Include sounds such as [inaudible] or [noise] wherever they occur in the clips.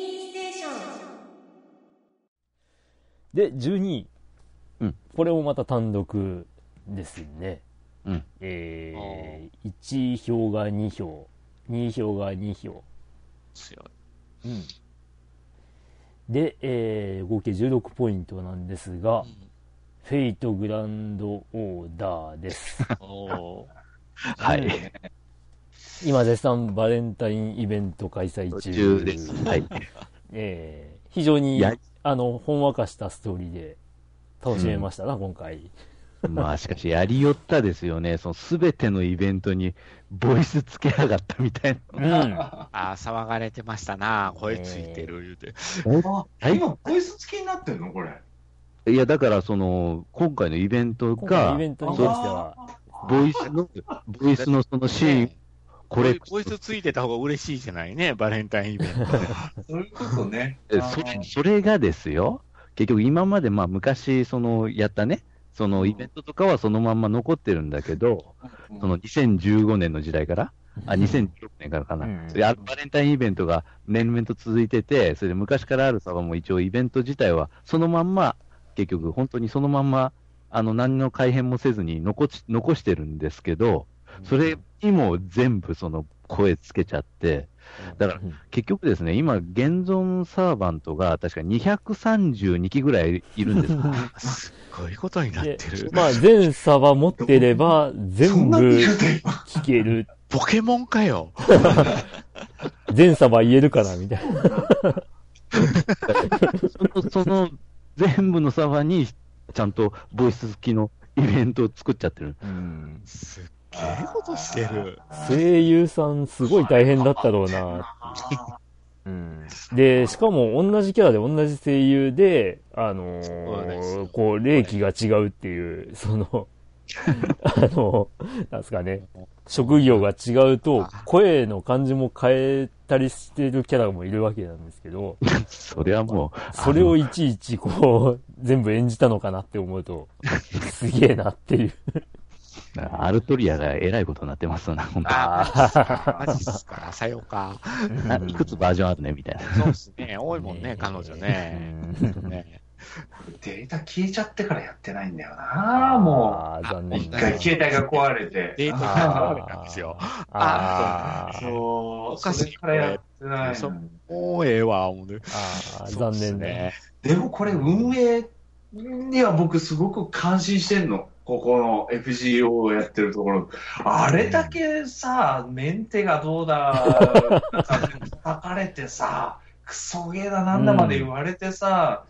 ステーションで、12位。うんこれもまた単独ですね。うん。えー、1票が2票、2票が2票。強い。うん。で、えー、合計16ポイントなんですが、フェイトグランドオーダーです。おーはい。今絶賛バレンタインイベント開催途中中です。はい。[laughs] えー非常にや、あの、ほんわかしたストーリーで楽しめましたな、今回。まあ、しかし、やりよったですよね。そのすべてのイベントに、ボイスつけやがったみたいうん。ああ、騒がれてましたな。声ついてる言うて。な。あ、今、ボイス付きになってんの？これ。いや、だから、その、今回のイベントがイベ、ントに関しては、ボイスの、ボイスのそのシーン、これ、ボイスついてた方が嬉しいじゃないね、バレンタインイベント。[laughs] そういうことね。えそれ、それがですよ、結局今までまあ昔、その、やったね、そのイベントとかはそのまんま残ってるんだけど、その2015年の時代から、あ、2016年からかな。うん。それあバレンタインイベントが年々と続いてて、それで昔からあるサバも一応イベント自体はそのまんま、結局本当にそのまんま、あの、何の改変もせずに残し、残してるんですけど、それにも全部その声つけちゃって、だからうん結局ですね、今、現存サーバントが確か232機ぐらいいるんです。すっごいことになってでる。まあ、全サバ持ってれば、そ全部。聞ける。ポケモンかよ。[laughs] 全サバ言えるかな、みたいな。[laughs] その、その全部のサーバーに、ちゃんとボイス付きのイベントを作っちゃってる。うんすっげえことしてる。声優さんすごい大変だったろうな。うん、で、しかも同じキャラで同じ声優で、あのーこう、霊気が違うっていう、その、あの、なんですかね、職業が違うと、声の感じも変えたりしてるキャラもいるわけなんですけど、それはもう、それをいちいちこう、全部演じたのかなって思うと、すげえなっていう。アルトリアがえらいことになってますな、本当ああ、マジっすか。さようか。ないくつバージョンあるね、みたいな。そうっすね。多いもんね、彼女ね。ねデータ消えちゃってからやってないんだよな、もう。残念一回携帯が壊れて。データが壊れたんですよ。あーそう、おかしいからやってない。もうええわ、思うて。あー、そうっす残念ね。。でもこれ運営には僕すごく感心してんの。ここの FGO をやってるところ。あれだけさ、メンテがどうだ、[laughs] なんかれてさ、クソゲーだなんだまで言われてさ、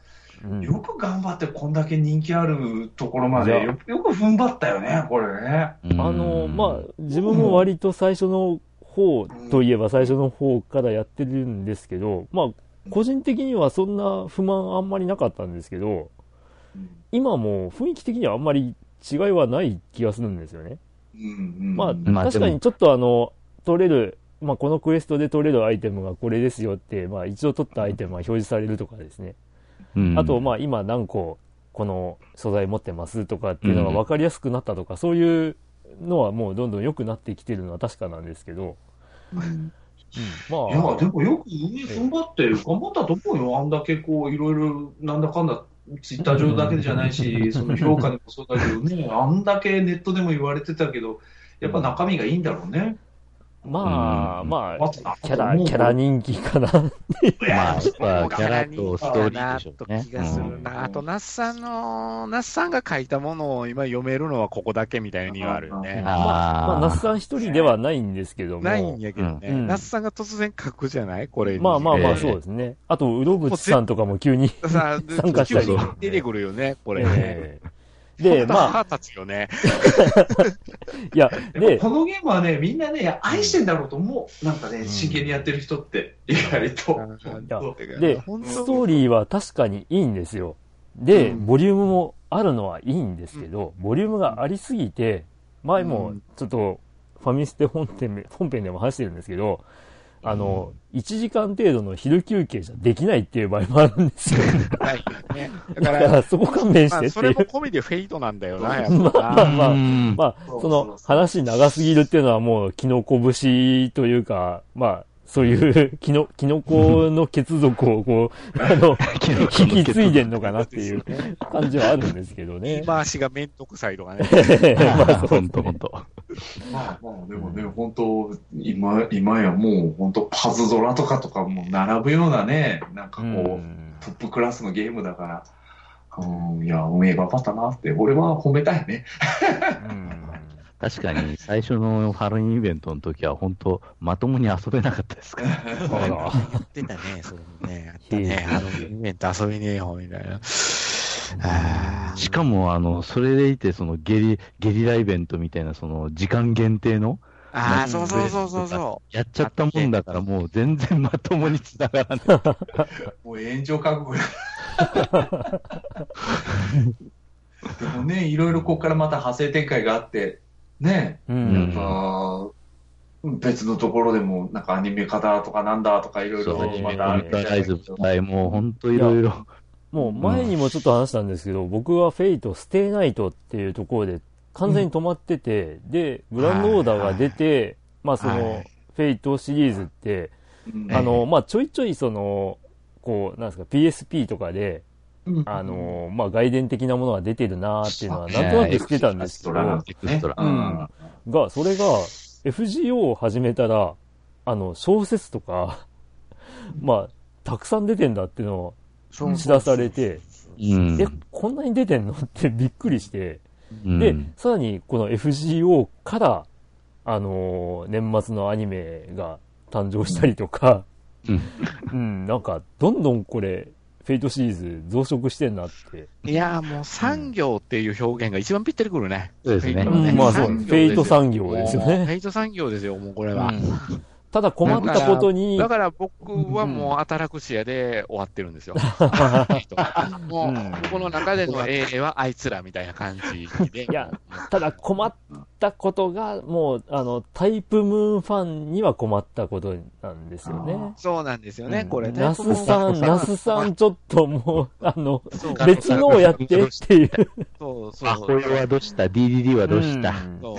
うん。よく頑張ってこんだけ人気あるところまでよよく踏ん張ったよね、これね。あの、まあ、自分も割と最初の方といえば最初の方からやってるんですけど、まあ、個人的にはそんな不満あんまりなかったんですけど、今も雰囲気的にはあんまり違いはない気がするんですよね。うんうん。まあ、まあ確かにちょっとあの、取れる、まあ、このクエストで取れるアイテムがこれですよって、まあ、一度取ったアイテムは表示されるとかですね。うん。あと、まあ、今何個、この素材持ってますとかっていうのが分かりやすくなったとか、そういうのはもうどんどん良くなってきてるのは確かなんですけど、うん。まあ、いや、でもよく運営踏ん張って頑張ったと思うよ。あんだけこう、いろいろ、なんだかんだ、ツイッター上だけじゃないし、[laughs] その評価でもそうだけどね、あんだけネットでも言われてたけど、やっぱ中身がいいんだろうね。まあ、うんまあ、まキャラ、キャラ人気かな。[laughs] まあ、やっぱキャラとストーリーでしょうね。気がするな。あと、ナッさんの、ナッさんが書いたものを今読めるのはここだけみたいにはあるよね。まあ、あ那須さん一人ではないんですけども。ないんやけどね。うんナッさんが突然書くじゃない？これに。まあまあまあ、ええそうですね。あと、うろぶちさんとかも急に。[laughs] 参加したり出てくるよね、これね。ええで、まあ、腹立つよね。[laughs] いや、で、このゲームはね、みんなね、愛してんだろうと思う。なんかね、真剣にやってる人って、意外と。やで、ストーリーは確かにいいんですよ。で、うん。ボリュームもあるのはいいんですけど、ボリュームがありすぎて、前もちょっとファミステ本編本編でも話してるんですけど、あの、1時間程度の昼休憩じゃできないっていう場合もあるんですよ。はいね。だだか、かららそこ勘弁しまあ、てっていうそれも。込みでフェイトなんだよな、[laughs] やっまぱな。あまあ、うんまあ、その話長すぎるっていうのはもう、キノコ節というか、まあ、そういうキノ、キノコの血族をこう、[laughs] あの、引き継いでんのかなっていう感じはあるんですけどね言い。回しがめんどくさいとかね。[laughs] まあそうほんとほんと。まあまあ、でもね、本当今、今やもう本当パズドラとかとかも並ぶようなね、なんかこう、うんトップクラスのゲームだから、うん、いや、運営頑張ったなって、俺は褒めたいね。うん確かに最初のハロウィンイベントの時は本当まともに遊べなかったですから。あら言ってたね、それもね。あったね、ハロウィンイベント遊びねえよ、みたいな。しかも、あの、それでいて、そのゲリ、ゲリライベントみたいな、その時間限定の、あー、そうそうそうそうそやっちゃったもんだから、もう全然まともに繋がらない。[laughs] もう炎上覚悟や。[laughs] でもね、いろいろここからまた派生展開があって、ね、ううんん。あー別のところでも、なんかアニメ化だとかなんだとかいろいろそう、まウたルトラライズ舞台もう本当いろいろ。もう前にもちょっと話したんですけど、僕はフェイト、ステイナイトっていうところで完全に止まってて、で、グランドオーダーが出て、まあその、はい。フェイトシリーズって、うん。あの、まあちょいちょいその、こう、なんですか、PSP とかで、うん。あの、まあ外伝的なものが出てるなーっていうのは、なんとなく知ってたんですけど、が、それが FGO を始めたら、あの、小説とか、[laughs] まあ、たくさん出てんだっていうのをう。知らされて、うん。え、こんなに出てんの？って [laughs] びっくりして、うん。で、さらにこの FGO から、あのー年末のアニメが誕生したりとか、うん。[laughs] うん、なんか、どんどんこれ、フェイトシリーズ増殖してんなって。いやーもう産業っていう表現が一番ぴったりくるね。そうですね。フェイトのうんまあそう、フェイト産業ですよもうフね。ェイト産業ですよ、もうこれは。うんただ困ったことに、だから僕はもうアタラクシアで終わってるんですよ。[laughs] もう、うんこの中での A はあいつらみたいな感じで。いや、ただ困ったことが、もう、あの、タイプムーンファンには困ったことなんですよね。そうなんですよね、うんこれね。ナスさん、ナスさん、ちょっともう、あの、そう別のをやってっていう。そうそう。アホヨはどうした ?DDD はどうした？うんそう、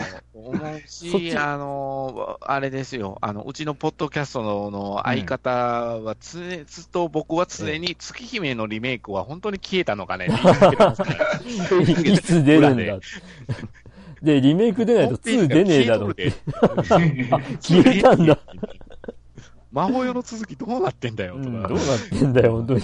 思うし、あの、あれですよ、あの、うちのポッドキャストのの相方は常、ずっと僕は常に月姫のリメイクは本当に消えたのかねって言ってますから。[laughs] いつ出るんだ。で、リメイク出ないと2出ねえだろって。消え [laughs] たんだ。[laughs] 魔法用の続きどうなってんだよ、とか。うんどうなってんだよ、本当に。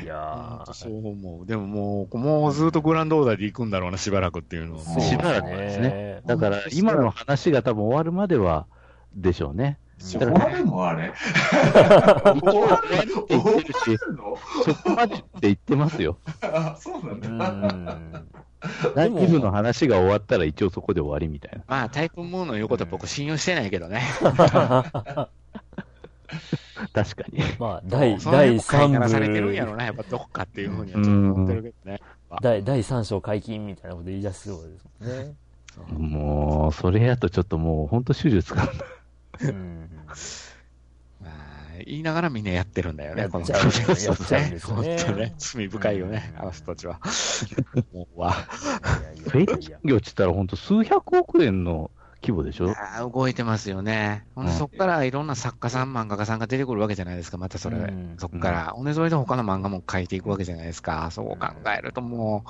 いやそう思う。でももう、もうずっとグランドオーダーで行くんだろうな、しばらくっていうのは。しばらくですね。だから、今の話が多分終わるまでは、でしょうね。そこまでもあれ終わるって言ってるし、の？そこまでって言ってますよ。あ、そうなんうだ。ん。[laughs] ライブの話が終わったら一応そこで終わりみたいな。まあ、タイプムーンの言うことは僕信用してないけどね。[laughs] [laughs] 確かに。まあ、第、その辺第も飼いならされてるん3やろ部、な、やっぱどっかっていうふうにはちょっと思ってるけどね。第、第3章解禁みたいなこと言い出しそうですもんね。もう、それやとちょっともう、ほんと手術か。言いながらみんなやってるんだよね、このやっちゃう本当ね。罪深いよね、あの人たちは。もうわ。フェイト産業って言ったらほんと数百億円の規模でしょ？動いてますよね。ほんで、うんそっからいろんな作家さん、漫画家さんが出てくるわけじゃないですか、またそれ。うんそっから。ほんで、それで他の漫画も書いていくわけじゃないですか。そう考えるとも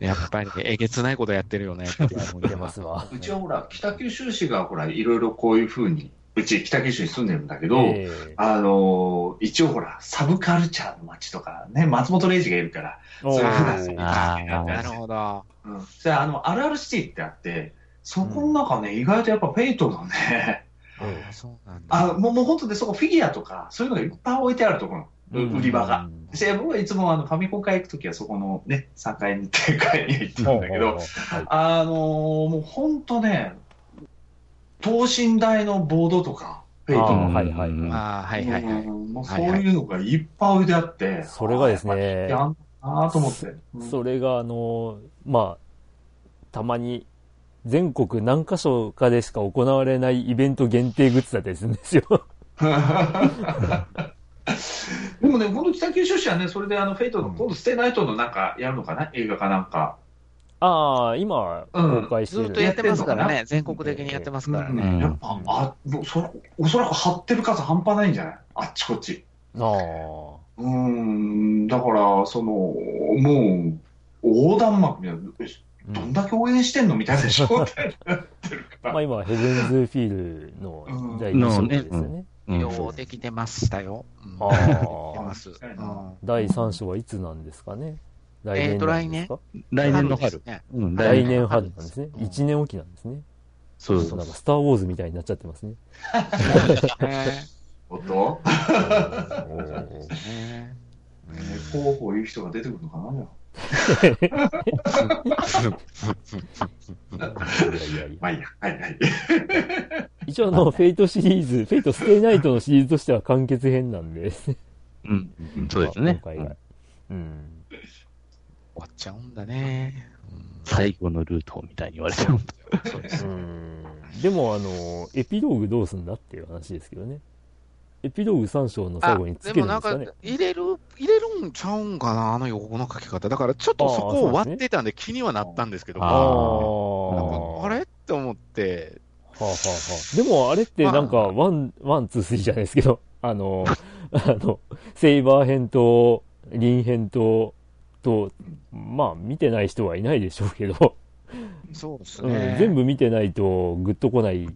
う、やっぱりえげつないことやってるよねっていうふうに出ますわ。[laughs] うちはほら、北九州市がほら、いろいろこういうふうに、うち北九州に住んでるんだけど、ええあのー一応ほら、サブカルチャーの街とかね、松本零士がいるから、おそういうふうななるほど。うん。それあの、あるあるシティってあって、そこの中ね、意外とやっぱフェイトのね、えあそうなんだ。あもうもう本当でそこフィギュアとか、そういうのがいっぱい置いてあるところ、えう売り場が。うん。で僕はいつもあのファミコン会行くときはそこのね、3階にって階に行ってたんだけど、あのーもう本当ね、等身大のボードとか、フェイトあのーはいはい。うんああ、はいはいはい。うん。もうそういうのがいっぱい置いてあって、それがですねあーやっぱやんなーと思って。うん。それが、あの、まあ、たまに、全国何箇所かでしか行われないイベント限定グッズだったりするんですよ。[laughs] でもね、本当北九州市はね、それであの、フェイトの、今度ステイナイトのなんかやるのかな？映画かなんか。ああ、今、うん公開してる。ずっとやってますからやね。全国的にやってますからうんね。やっぱ、あ、そ、おそらく貼ってる数半端ないんじゃない？あっちこっち。ああ。うーん、だから、その、もう、横断幕みたいな、えどんだけ応援してんのみたいな状態になってるから。[laughs] まあ今、ヘブンズフィールの第2章ですよね。できてましたよ。うん。ああ第3章はいつなんですかね？来年なんですか、来年？の春。来来年。年春なんですね。うん。1年おきなんですね。そうそうなんか、スター・ウォーズみたいになっちゃってますね。ね。おっと？ね。候補いう人が出てくるのかなじゃあいやいやいや。まあいいや。はいはい。一応あの、フェイトシリーズ、フェイトステイナイトのシリーズとしては完結編なんで。うん、うんそうですね。今回が。うん。終わっちゃうんだね。最後のルートみたいに言われても。そうですう。ん。でもあの、エピローグどうすんだっていう話ですけどね。エピローグ3章の最後につけるんですかねでもなんか。、入れる、入れるんちゃうんかな、あの予告の書き方。だからちょっとそこを割ってたんで気にはなったんですけど、あああ。なんかあれ？って思って、はあ、はあはあ、でもあれってなんか、ワン、ワン、ツー、スリーじゃないですけど、あの、[laughs] あの、セイバー編と、凛編と、と、まあ、見てない人はいないでしょうけど、そうですうんね。全部見てないと、グッとこない。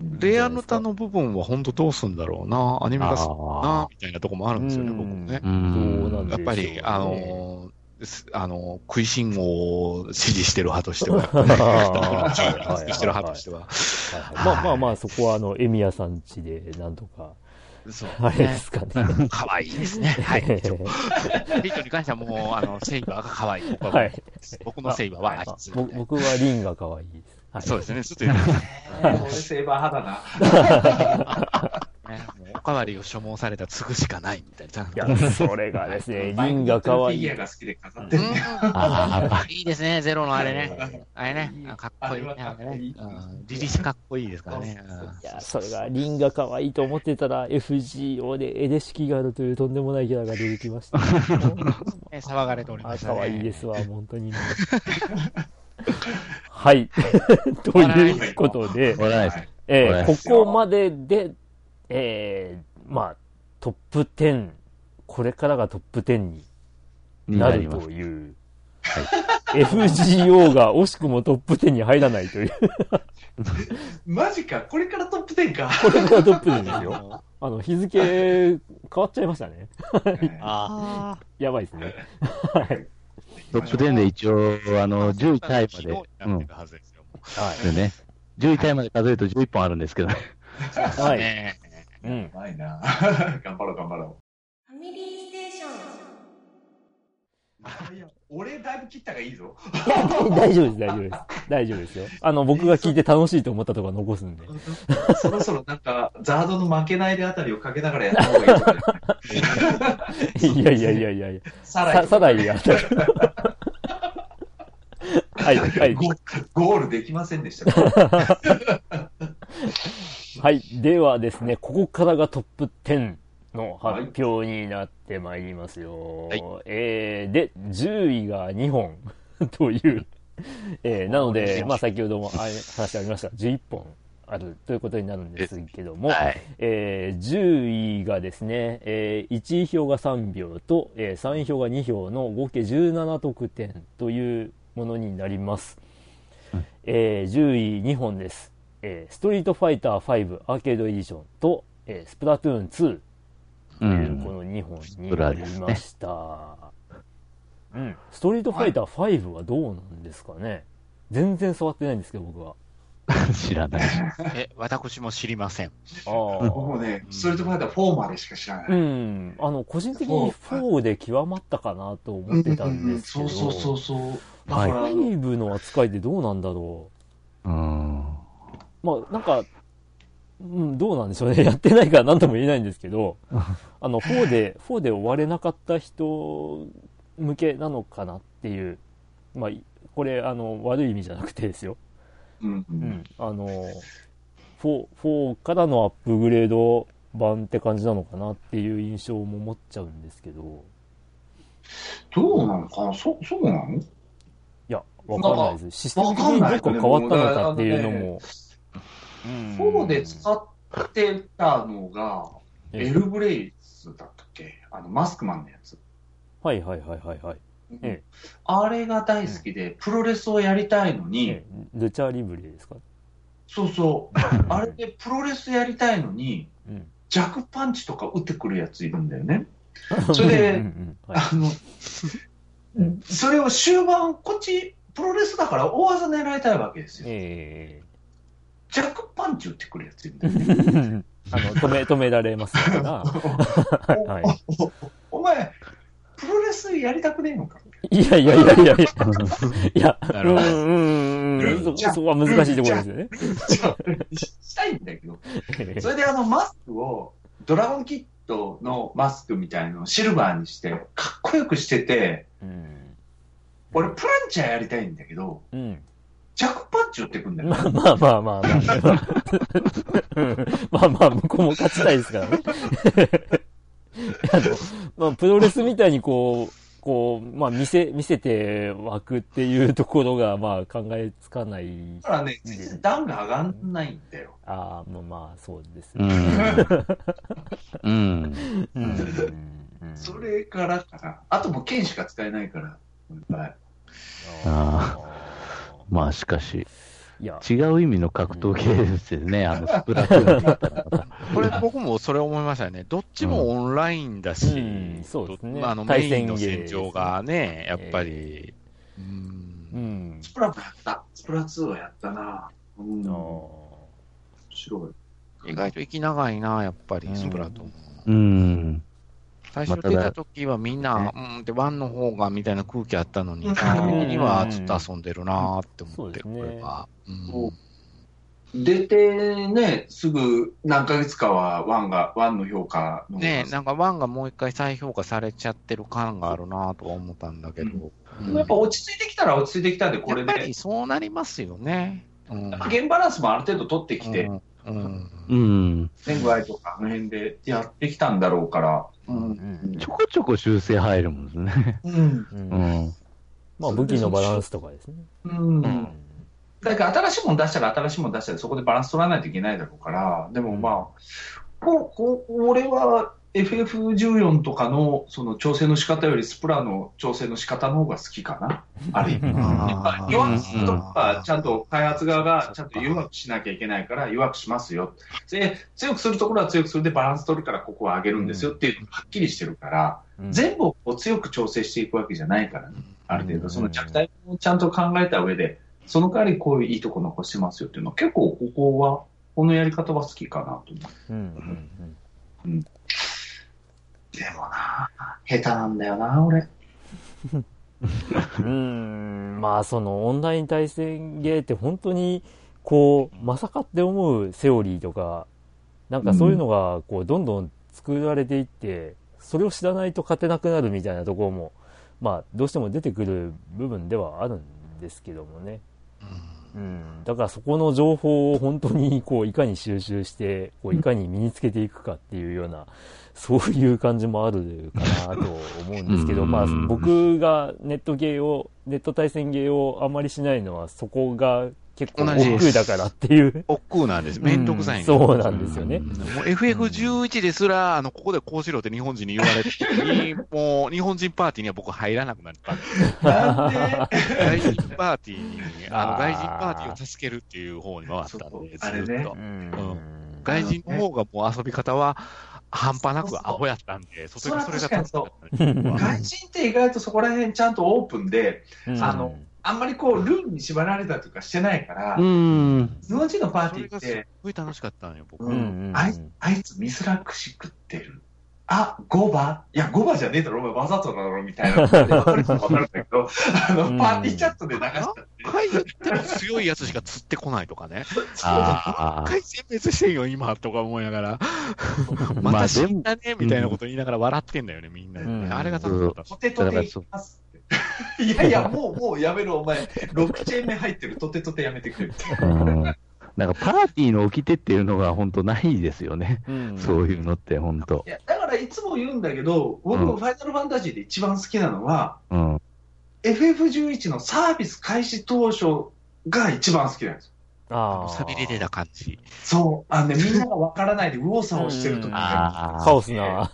レアルタの部分は本当どうすんだろうな、アニメ化するなあ、みたいなとこもあるんですよね、うん僕もね。やっぱり、あのすあの、食いしん坊を支持してる派としては、[laughs] してる派としては。まあまあまあ、そこはあの、エミヤさんちで、なんとか、そうあれですかね。可愛いですね。[laughs] はい。ピートに関してはもう、あの、セイバーが可愛い。僕ははい。僕のセイバーは僕はリンが可愛いです。はい。そうですね、ずっと言ってます俺セーバー派だな。[laughs] ね。もうおかわりを所望されたら継ぐしかないみたいな。いや、[laughs] それがですね、リンが可愛いフィギュア。が好きで飾ってるいいですね、ゼロのあれね。あれね、あかっこいいね。ねうんリリースかっこいいですからね。いや、それが、リンが可愛いと思ってたら、FGO でエデシキガルというとんでもないキャラが出てきました。[laughs] ね騒がれておりあましたね。可愛いですわ、本当にね。はい。[laughs] ということで。えここまでで、えーまあ、トップ10、これからがトップ10にになる。という、FGO が惜しくもトップ10に入らないという、[laughs] マジか、これからトップ10か。これがトップ10ですよ。あの、日付変わっちゃいましたね。あ [laughs] やばいですね。はい。トップ10で一応、あの、10位タイまで、うんでね。10位タイまで数えると11本あるんですけどね。はい。ねうんや。ばいな。[laughs] 頑張ろう、頑張ろファミリーステーション俺だいぶ切ったがいいぞ。[laughs] 大丈夫です、大丈夫です。大丈夫ですよ。あの、僕が聞いて楽しいと思ったところは残すんで。[laughs] そろそろなんか、ザードの負けないであたりをかけながらやった方がいい。[laughs] いやいやいやいやいや。さ、さらにさらにやった。はい、はい。ゴゴールできませんでした。はい。ではですね、ここからがトップ10の発表になってまいりますよ。はいえー、で、10位が2本 [laughs] という、えー、なので、まあ先ほどもあ話ありました、11本あるということになるんですけども、はい。えー10位がですね、えー1位票が3票と、えー3位票が2票の合計17得点というものになります。うんえー10位2本です。えーストリートファイター5アーケードエディションと、えースプラトゥーン2うというこん。の2本になりました。うん。ストリートファイター5はどうなんですかね？全然触ってないんですけど、僕は。[laughs] 知らない。え、私も知りません。あ僕もね、ストリートファイター4までしか知らない。うん、あの、個人的に4で極まったかなと思ってたんですけど、そうそうそうそう。だはいから、5の扱いでどうなんだろう？ん。う。まあ、なんか、うん、どうなんでしょうね。やってないから何とも言えないんですけど、[laughs] あの、4で、4で終われなかった人向けなのかなっていう、まあ、これ、あの、悪い意味じゃなくてですよ。うんううんん。あの、4、4からのアップグレード版って感じなのかなっていう印象も持っちゃうんですけど、どうなのかな？そそうなの？いや、わかんないです。システム的にどっか変わったのかっていうのも。4で使ってたのが、ええエルブレイズだったっけ？あの、マスクマンのやつ。はいはいはいはいはい。ええ。あれが大好きで、プロレスをやりたいのに、えルチャリブレですか？そうそう、あれでプロレスやりたいのに、うん。弱パンチとか打ってくるやついるんだよね。それであの、それを終盤、こっち、プロレスだから大技狙いたいわけですよ。え弱パンチ打ってくるやついるんだよね。え [laughs] あの、止め、止められますから。[laughs] はい。おお前、プロレスやりたくねえのか？いやいやいやいやいや。[laughs] いや、なるほどうんうんうん。そ、そこは難しいところですよね。したいんだけど。それであのマスクを、ドラゴンキッドのマスクみたいのをシルバーにして、かっこよくしてて、うん。俺プランチャーやりたいんだけど、うん。弱パンチ打ってくんだよ。まあまあまあまあまあ。うんまあ [laughs] まあ、向こうも勝ちたいですからね。[laughs] あの、まあ、プロレスみたいにこう、こう、まあ、見せ、見せて湧くっていうところが、まあ、考えつかない。だからね、全然段が上がんないんだよ。ああ、まあまあ、そうですうね。ん。[laughs] うん。うん。うんそれからかな。あともう剣しか使えないから。はいあまあしかし、いや、違う意味の格闘系ですよね、[laughs] あのスプラトゥーンだったらまた。これ僕もそれ思いましたよね。どっちもオンラインだし、うんそうですねまあ、あのメインのゲー戦場がね、やっぱり、うんうん。スプラもやった。スプラ2はやったな。うん。あ面白い。意外と息長いな、やっぱりう、んスプラトゥーン。うん。最初出た時はみんな、うん、で、ワンの方がみたいな空気あったのに、うん。基本的にはずっと遊んでるなって思って、これは。出てね、すぐ何ヶ月かはワンが、ワンの評価のねえ、なんかワンがもう一回再評価されちゃってる感があるなとは思ったんだけど。うん。やっぱ落ち着いてきたら落ち着いてきたんで、これで。やっぱり、そうなりますよね。うん。ゲームバランスもある程度取ってきて、うん。うん。うん。年具合とかあの辺でやってきたん。だろうから、うん。うん。ちょこちょこ修正入るもん。ですね。うん。う。ん。まあ、武器のバランスとかですね。うん。うん。だから新しいもの出したら新しいもの出したらそこでバランス取らないといけないだろうから、でもまあ、ここ俺は FF14 とかのその調整の仕方よりスプラの調整の仕方の方が好きかな？ある意味。弱くするとうんか、ちゃんと開発側がちゃんと弱くしなきゃいけないから弱くしますよ。で、強くするところは強くするでバランス取るからここは上げるんですよっていうはっきりしてるから、うん全部を強く調整していくわけじゃないからね。ある程うん度、その弱体をちゃんと考えた上で、その代わりこういういいとこ残してますよっていうのは、結構ここは、このやり方は好きかなと思う。うんうんでもな下手なんだよな俺。[laughs] うんうんまあそのオンライン対戦ゲーって本当にこうまさかって思うセオリーとかなんかそういうのがこうどんどん作られていってそれを知らないと勝てなくなるみたいなところもまあどうしても出てくる部分ではあるんですけどもね、うん、だからそこの情報を本当にこういかに収集してこういかに身につけていくかっていうようなそういう感じもあるかなと思うんですけど、うん。まあ僕がネットゲーを、ネット対戦ゲーをあまりしないのはそこが結構億劫だからっていう。億劫なんです。めんどくさいそうなんですよね。もう FF11 ですら、あの、ここでこうしろって日本人に言われた時に、もう日本人パーティーには僕入らなくなった。んです。なんで？外人パーティーに、あの、外人パーティーを助けるっていう方に回ったんで、ずっと。うん。外人の方がもう遊び方は半端なくアホやったんで、それがそれ外人って意外とそこら辺ちゃんとオープンで、うん。あのあんまりこう、ルールに縛られたりとかしてないから、うん。日本人のパーティーって、ごい楽しかったのよ、僕。ううんんあいあいつミスラックシ食ってる。あ、ゴバ？いや、ゴバじゃねえだろ、お前わざとだろ、みたいな。わかる人わかるんだけど、あの、うんパーティーチャットで流しちゃって。海外っても強いやつしか釣ってこないとかね。ああ。回全滅してんよ、今、とか思いながら。また死んだね、みたいなこと言いながら笑ってんだよね、みんなあれが楽しかった。トテトテいきます。いやいや、[laughs] もう、もうやめろ、お前。6チェーン目入ってる、トテトテやめてくれ。なんかパーティーの掟っていうのが本当ないですよね。うんそういうのって本当い。や、だからいつも言うんだけど、僕、うんファイナルファンタジーで一番好きなのは、うん。FF11 のサービス開始当初が一番好きなんですよ。ああ。さびれ出た感じ。そう。あのね、みんながわからないで右往左往してる時うんに、あカオスな。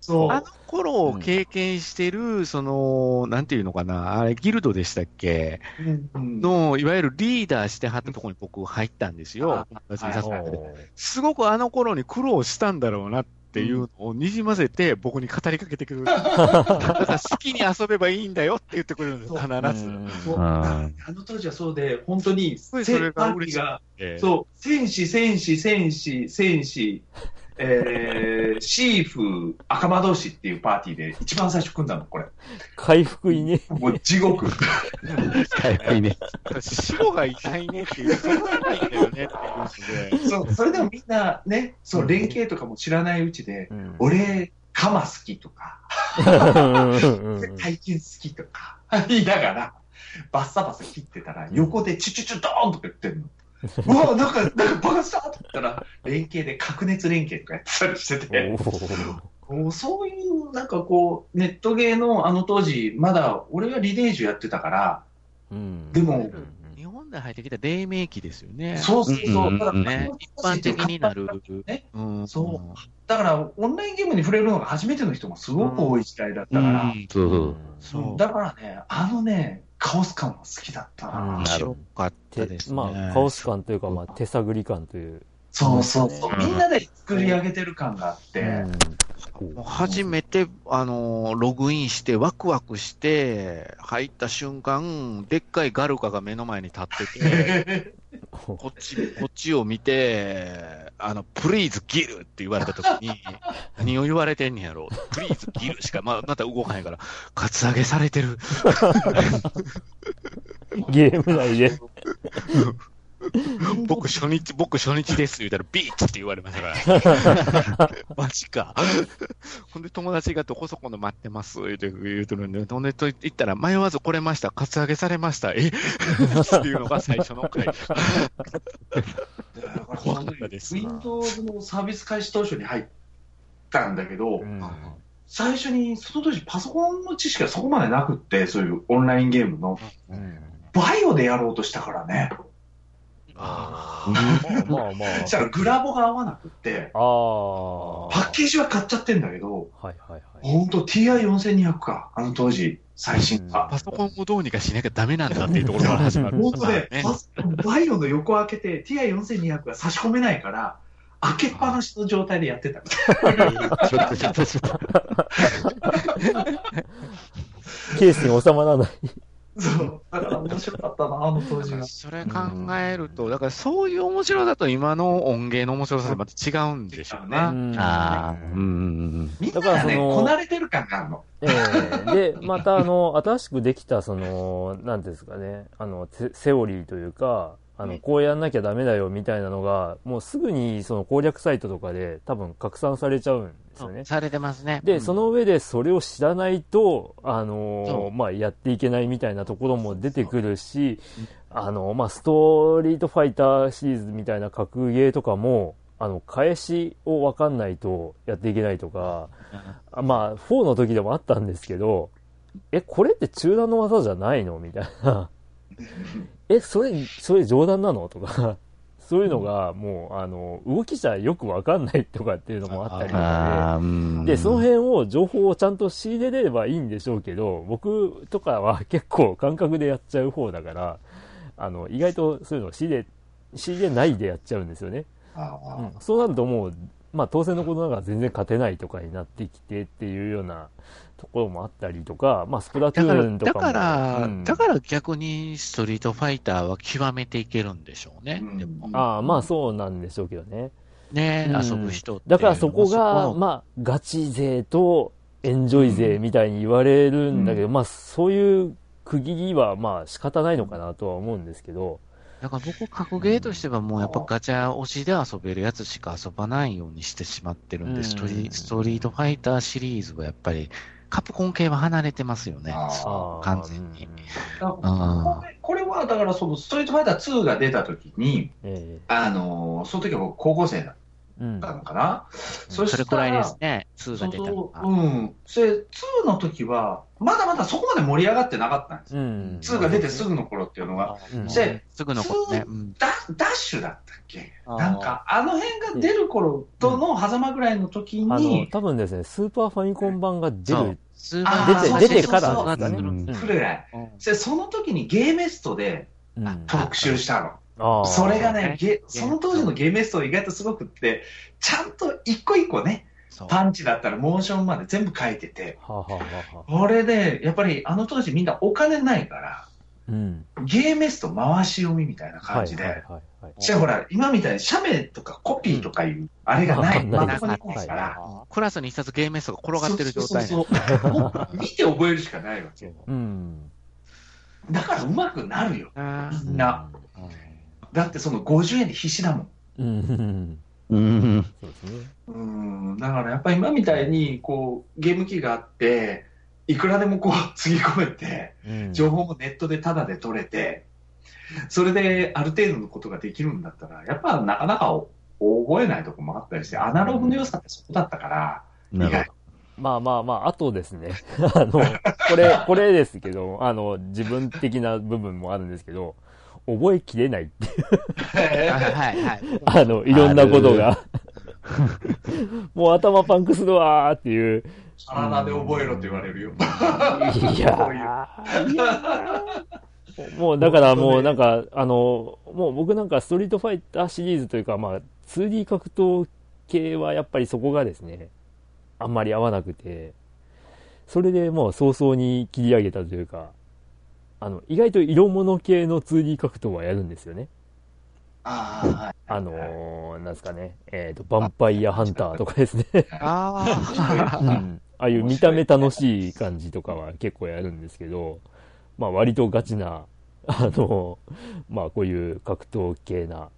そう。あの頃を経験してる、その、なんていうのかな、あれ、ギルドでしたっけ？うん。うんの、いわゆるリーダーしてはったところに僕入ったんですよ。すごくあの頃に苦労したんだろうなっていうのをにじませて僕に語りかけてくる。[laughs] だから好きに遊べばいいんだよって言ってくれるんです、必ず。あの当時はそうで、本当に、ごいそれが嬉しい。そう、戦士、戦士、戦士、戦士、えー、シーフ、赤魔同士っていうパーティーで一番最初組んだの、これ。回復いね。もう地獄。あ、いね。白がいないねっていう、そんなないんだよねっていうので。そう、それでもみんなね、そう、連携とかも知らないうちで、うん俺、カマ好きとか、うん体験好きとか、言いながら、バッサバサ切ってたら、横でチュチュチュドーンとか言ってんの。[laughs] うわ、なんか、なんか爆発したと思ったら、連携で核熱連携とかやってたりしてて、もうそういう、なんかこう、ネットゲーのあの当時、まだ俺はリネージュやってたから、うん。でも日本で入ってきた黎明期ですよね。そうそうそう。う、んだから、ね、一般的になる。ねうんそうだから、オンラインゲームに触れるのが初めての人もすごく多い時代だったから、そうそう。そう。だからね、あのね、カオス感は好きだった。な。うん。面白かったですね。まあ、カオス感というか、まあ、手探り感という。そうそうそう、うん。みんなで作り上げてる感があって、もう初めて、あのー、ログインして、ワクワクして、入った瞬間、でっかいガルカが目の前に立ってて、[laughs] こっち、こっちを見て、あの、プリーズギルって言われたときに、[laughs] 何を言われてんねやろプリーズギルしか、ままた動かへんから、カツアゲされてる。ゲーム内で。[laughs] [laughs] 僕初日、僕初日です言ったら、ビーチって言われましたから。[laughs] マジか。ほんで友達がどこそこの待ってます？言うて言うてるんで、ほんでと言ったら、迷わず来れました、カツアゲされました、え？[laughs] っていうのが最初の回。怖かったですな。Windows のサービス開始当初に入ったんだけど、うん。最初に、その当時パソコンの知識がそこまでなくって、そういうオンラインゲームの、バイオでやろうとしたからね。あまあまあ。そしたらグラボが合わなくって、ああ。パッケージは買っちゃってんだけど、はいはいはい。ほんと TI4200 か、あの当時、最新うんが。パソコンをどうにかしなきゃダメなんだっていうところから始まる。本当ねね、バイオの横開けて TI4200 が差し込めないから、開けっぱなしの状態でやってた。ちょっとちょっとちょっと。[laughs] [laughs] ケースに収まらない。そう。だから面白かったな、あの当時が。それ考えると、だからそういう面白さと今の音芸の面白さでまた違うんでしょうね。うんああ、うん。みんながね、だからそのこなれてる感があるの。ええで、また、あの、新しくできた、その、なんていうんですかね、あの、セセオリーというか、あの、こうやんなきゃダメだよみたいなのが、もうすぐにその攻略サイトとかで多分拡散されちゃうんですよね。されてますね。で、その上でそれを知らないと、あのそうまあ、やっていけないみたいなところも出てくるし、あの、まあ、ストリートファイターシリーズみたいな格ゲーとかも、あの、返しをわかんないとやっていけないとか、あまあ、4の時でもあったんですけど、え、これって中断の技じゃないのみたいな。[laughs] え、それ、それ冗談なの？とか、[laughs] そういうのがもう、あの、動きじゃよくわかんないとかっていうのもあったりとかああ、うん。で、その辺を、情報をちゃんと仕入れれればいいんでしょうけど、僕とかは結構感覚でやっちゃう方だから、あの、意外とそういうのを仕入れ、仕入れないでやっちゃうんですよね。ああうん、そうなるともう、まあ当然のことながら全然勝てないとかになってきてっていうようなところもあったりとか、まあスプラトゥだから、だーンとかも。から、うんだから逆にストリートファイターは極めていけるんでしょうね。うんでもああ、まあそうなんでしょうけどね。ね、うん遊ぶ人。だからそこが、まあ、ガチ勢とエンジョイ勢みたいに言われるんだけど、まあ、そういう区切りは、まあ、仕方ないのかなとは思うんですけど、だから僕、格ゲーとしてはもうやっぱガチャ押しで遊べるやつしか遊ばないようにしてしまってるんうんで、ストリストリートファイターシリーズはやっぱり、カプコン系は離れてますよね。完全に。だからこれは、だからそのストリートファイター2が出た時に、えあのーその時は僕高校生だ。たのかな、そしたられくらいですね、2そうが出たのそう、が。うん。それ、2の時は、まだまだそこまで盛り上がってなかったんですよ。うん。2が出てすぐの頃っていうのは、うんで、すぐのことね。うんダダッシュだったっけ？なんか、あの辺が出る頃との狭間ぐらいの時あの、に、多分ですね、スーパーファミコン版が出る。数あーそう出て、出てからんうんくらい。で、その時にゲーメストでうん特集したの。それがねね、ゲその当時のゲーメスト意外とすごくって、ちゃんと一個一個ね、パンチだったらモーションまで全部書いてて、はあ、はあこれで、やっぱりあの当時みんなお金ないから、うん。ゲーメスト回し読みみたいな感じで、はいはいはいはい。じゃあほら、今みたいに写メとかコピーとかいう、あれがない。うんまともに来ないから。クラスに一冊ゲームメストが転がってる状態そうそう見て覚えるしかないわけ。うん。だから上手くなるよ。あみんな。だってその50円で必死だもん。うん。うん。そうですね。うん。だからやっぱり今みたいに、こう、ゲーム機があって、いくらでもこう、つぎ込めて、うん情報もネットでタダで取れて、それである程度のことができるんだったら、やっぱなかなか覚えないとこもあったりして、アナログの良さってそこだったから、なるほど。まあまあまあ、あとですね、[laughs] あの、これ、これですけど、あの、自分的な部分もあるんですけど、覚えきれないっていう、はいはいはい。あの、いろんなことが。[laughs] もう頭パンクするわーっていう。体で覚えろって言われるよ。いやー、いやーもうだからもうなんか、あの、もう僕なんかストリートファイターシリーズというか、まあ、2D 格闘系はやっぱりそこがですね、あんまり合わなくて、それでもう早々に切り上げたというか、あの、意外と色物系の 2D 格闘はやるんですよね。ああ、はい。あのー、なんですかね、えっ、と、ヴァンパイアハンターとかですね。ああ。うんああいう見た目楽しい感じとかは結構やるんですけど、まあ割とガチな、あの、まあこういう格闘系な、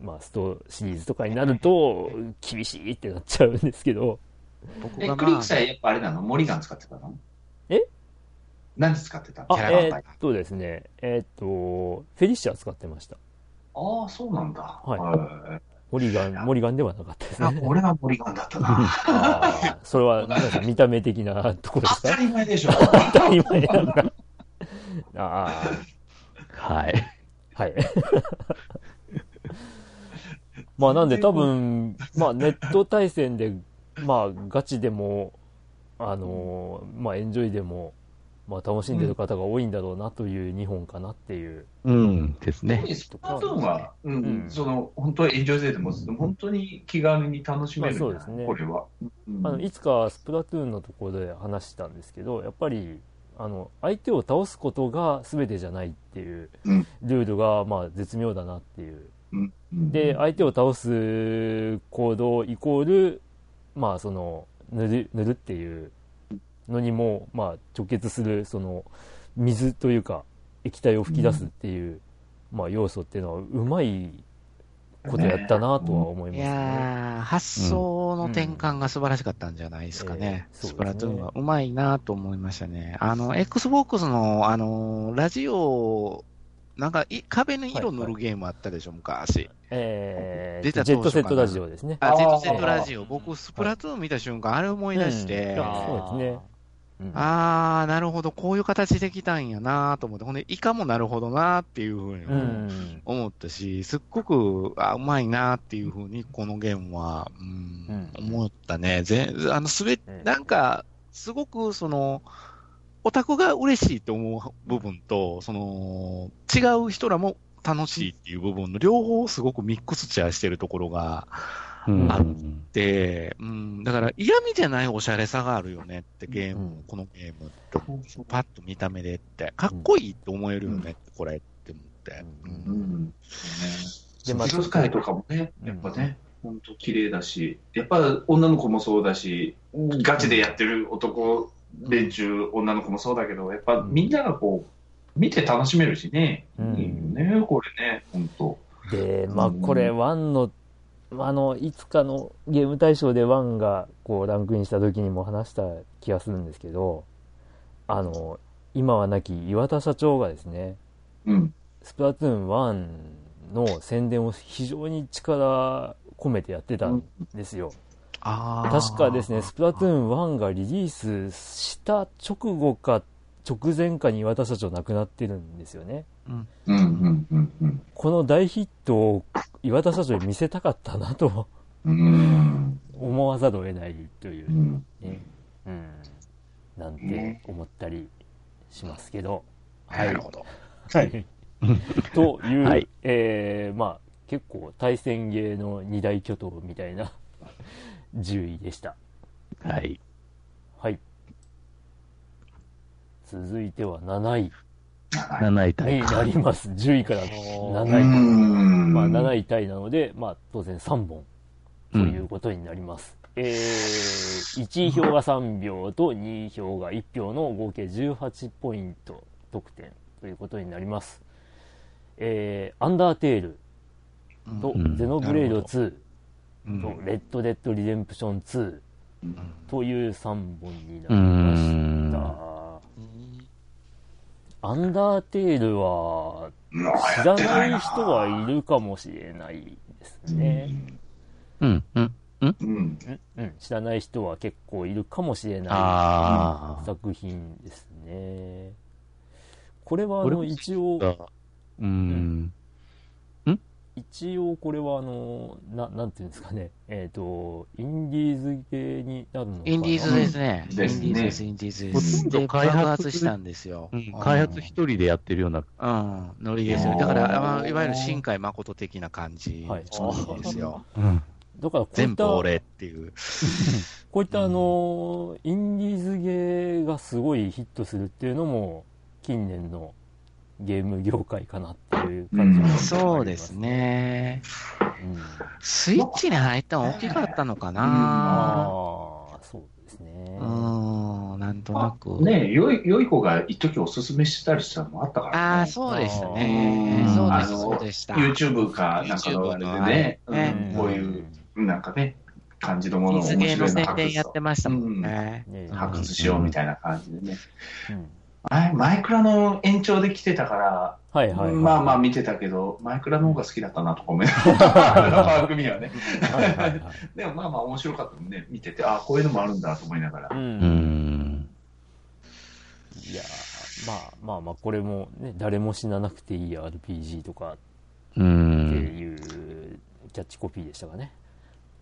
まあストシリーズとかになると厳しいってなっちゃうんですけど、え、クリック、さえやっぱあれなの？モリガン使ってたの？え？何使ってた？キャラバンパイーっとですね、えーっと、フェリシア使ってました。ああ、そうなんだ。はいい。モリガン、モリガンではなかったですあね。俺はモリガンだったな。それは、見た目的なところですか？当たり前でしょ。当たり前なんか。あはい。あ、はい。まあなんで多分、まあネット対戦で、まあガチでも、あのーまあエンジョイでも、まあ楽しんでる方が多いんだろうなという2本かなっていう。うん。ですね。スプラトゥーンは、うん。うん。その、本当エンジョイ勢でも、本当に気軽に楽しめるそうですね。これは。うん。あのいつかスプラトゥーンのところで話したんですけど、やっぱり、あの、相手を倒すことが全てじゃないっていううん。ルールが、まあ絶妙だなっていう。うん。うん。で、相手を倒す行動イコール、まあその、塗る、塗るっていうのにも、まあ直結する、その、水というか、液体を吹き出すっていう、まあ要素っていうのは、うまいことやったなとは思いますね。いやー、発想の転換が素晴らしかったんじゃないですかね。うんえースプラトゥーンはうまいなと思いましたね。あの、Xbox の、あの、ラジオ、なんかい、壁に色塗るゲームあったでしょ、昔。えー、出たジェットセットラジオですね。あ、ジェットセットラジオ。僕、スプラトゥーン見た瞬間、あれ思い出して、うんそうですね。うん。あー、なるほど、こういう形できたんやなと思って、ほんで、イカもなるほどなっていうふうにうん。思ったし、すっごく、あ、うまいなっていうふうに、このゲームは、うん、思ったね。ぜあの、すべうん、なんか、すごく、その、オタクが嬉しいと思う部分と、その、違う人らも楽しいっていう部分の両方をすごくミックスチャーしてるところがうんあって、うん、だから嫌味じゃないおしゃれさがあるよねってゲーム、うんこのゲームって、パッと見た目でって、かっこいいって思えるよねって、これって思って。ううん。ん。でで、まあま色使いとかもね、やっぱね、本当綺麗だし、やっぱ女の子もそうだし、ガチでやってる男連中、女の子もそうだけど、やっぱみんながこう、見て楽しめるしね、うん。いいよね、これね、本当。で、まあこれ、ワンの、あの、いつかのゲーム大賞でワンがこうランクインした時にも話した気がするんですけど、あの、今は亡き岩田社長がですね、うん。スプラトゥーン1の宣伝を非常に力込めてやってたんですよ。ああ。確かですね、スプラトゥーン1がリリースした直後か直前かに岩田社長亡くなってるんですよね。うんうんうんうん。この大ヒットを岩田社長に見せたかったなとうん。思わざるを得ないというう、ん。ね。うん。なんて思ったりしますけど。はい。なるほど。はい。[laughs] という、[laughs] はいえー、まあ、結構対戦芸の二大巨頭みたいな [laughs] 10位でした。はい。はい。続いては7位7位タイになります。10位から7う位。ん。まあ、7位タイなので、まあ、当然3本ということになります。えー、1位票が3票と2位票が1票の合計18ポイント得点ということになります。えー、アンダーテールとうんゼノブレイド2うんとレッドデッドリデンプション2という3本になうりましん。た。アンダーテールはうん知らない人はいるかもしれないですね。うん。うん。うん。うんうん、知らない人は結構いるかもしれなあい作品ですね。これはあの一応、あ。うん。一応これはあの、ななんていうんですかね、えっ、と、インディーズ系になるのかなインディーズですね。インディーズです、インディーズです。で、開発したんですよ。うん開発一人でやってるような。うん、ノリですよ。だから、まあいわゆる新海誠的な感じはいですよ。うん。だからこういった、全部俺っていう。[laughs] こういったあの、インディーズゲーがすごいヒットするっていうのも、近年のゲーム業界かなっていう感じが、うんそうです。ね。うん、スイッチに入ったの大きかったのかな。ああ、そうですね。うん、なんとなく。ねえ、良い、良い子が一時おすすめしたりしたのもあったからね。ああ、そうでしたね。うんそうです、あのそうでした。YouTube かなんかのあれでね、んこういう、なんかね、感じのものを水面白いの宣伝発やってましたもんね。ね発掘しようみたいな感じでね。うんあれマイクラの延長で来てたから、はいはい、はい。まあまあ見てたけど、マイクラの方が好きだったなとか思いながら、[laughs] 番組はね。はいはいはい。でもまあまあ面白かったもんね、見てて、あこういうのもあるんだと思いながら。う。うんん。いやーまあまあまあ、これもね、誰も死ななくていい RPG とかうってん。いうキャッチコピーでしたかね。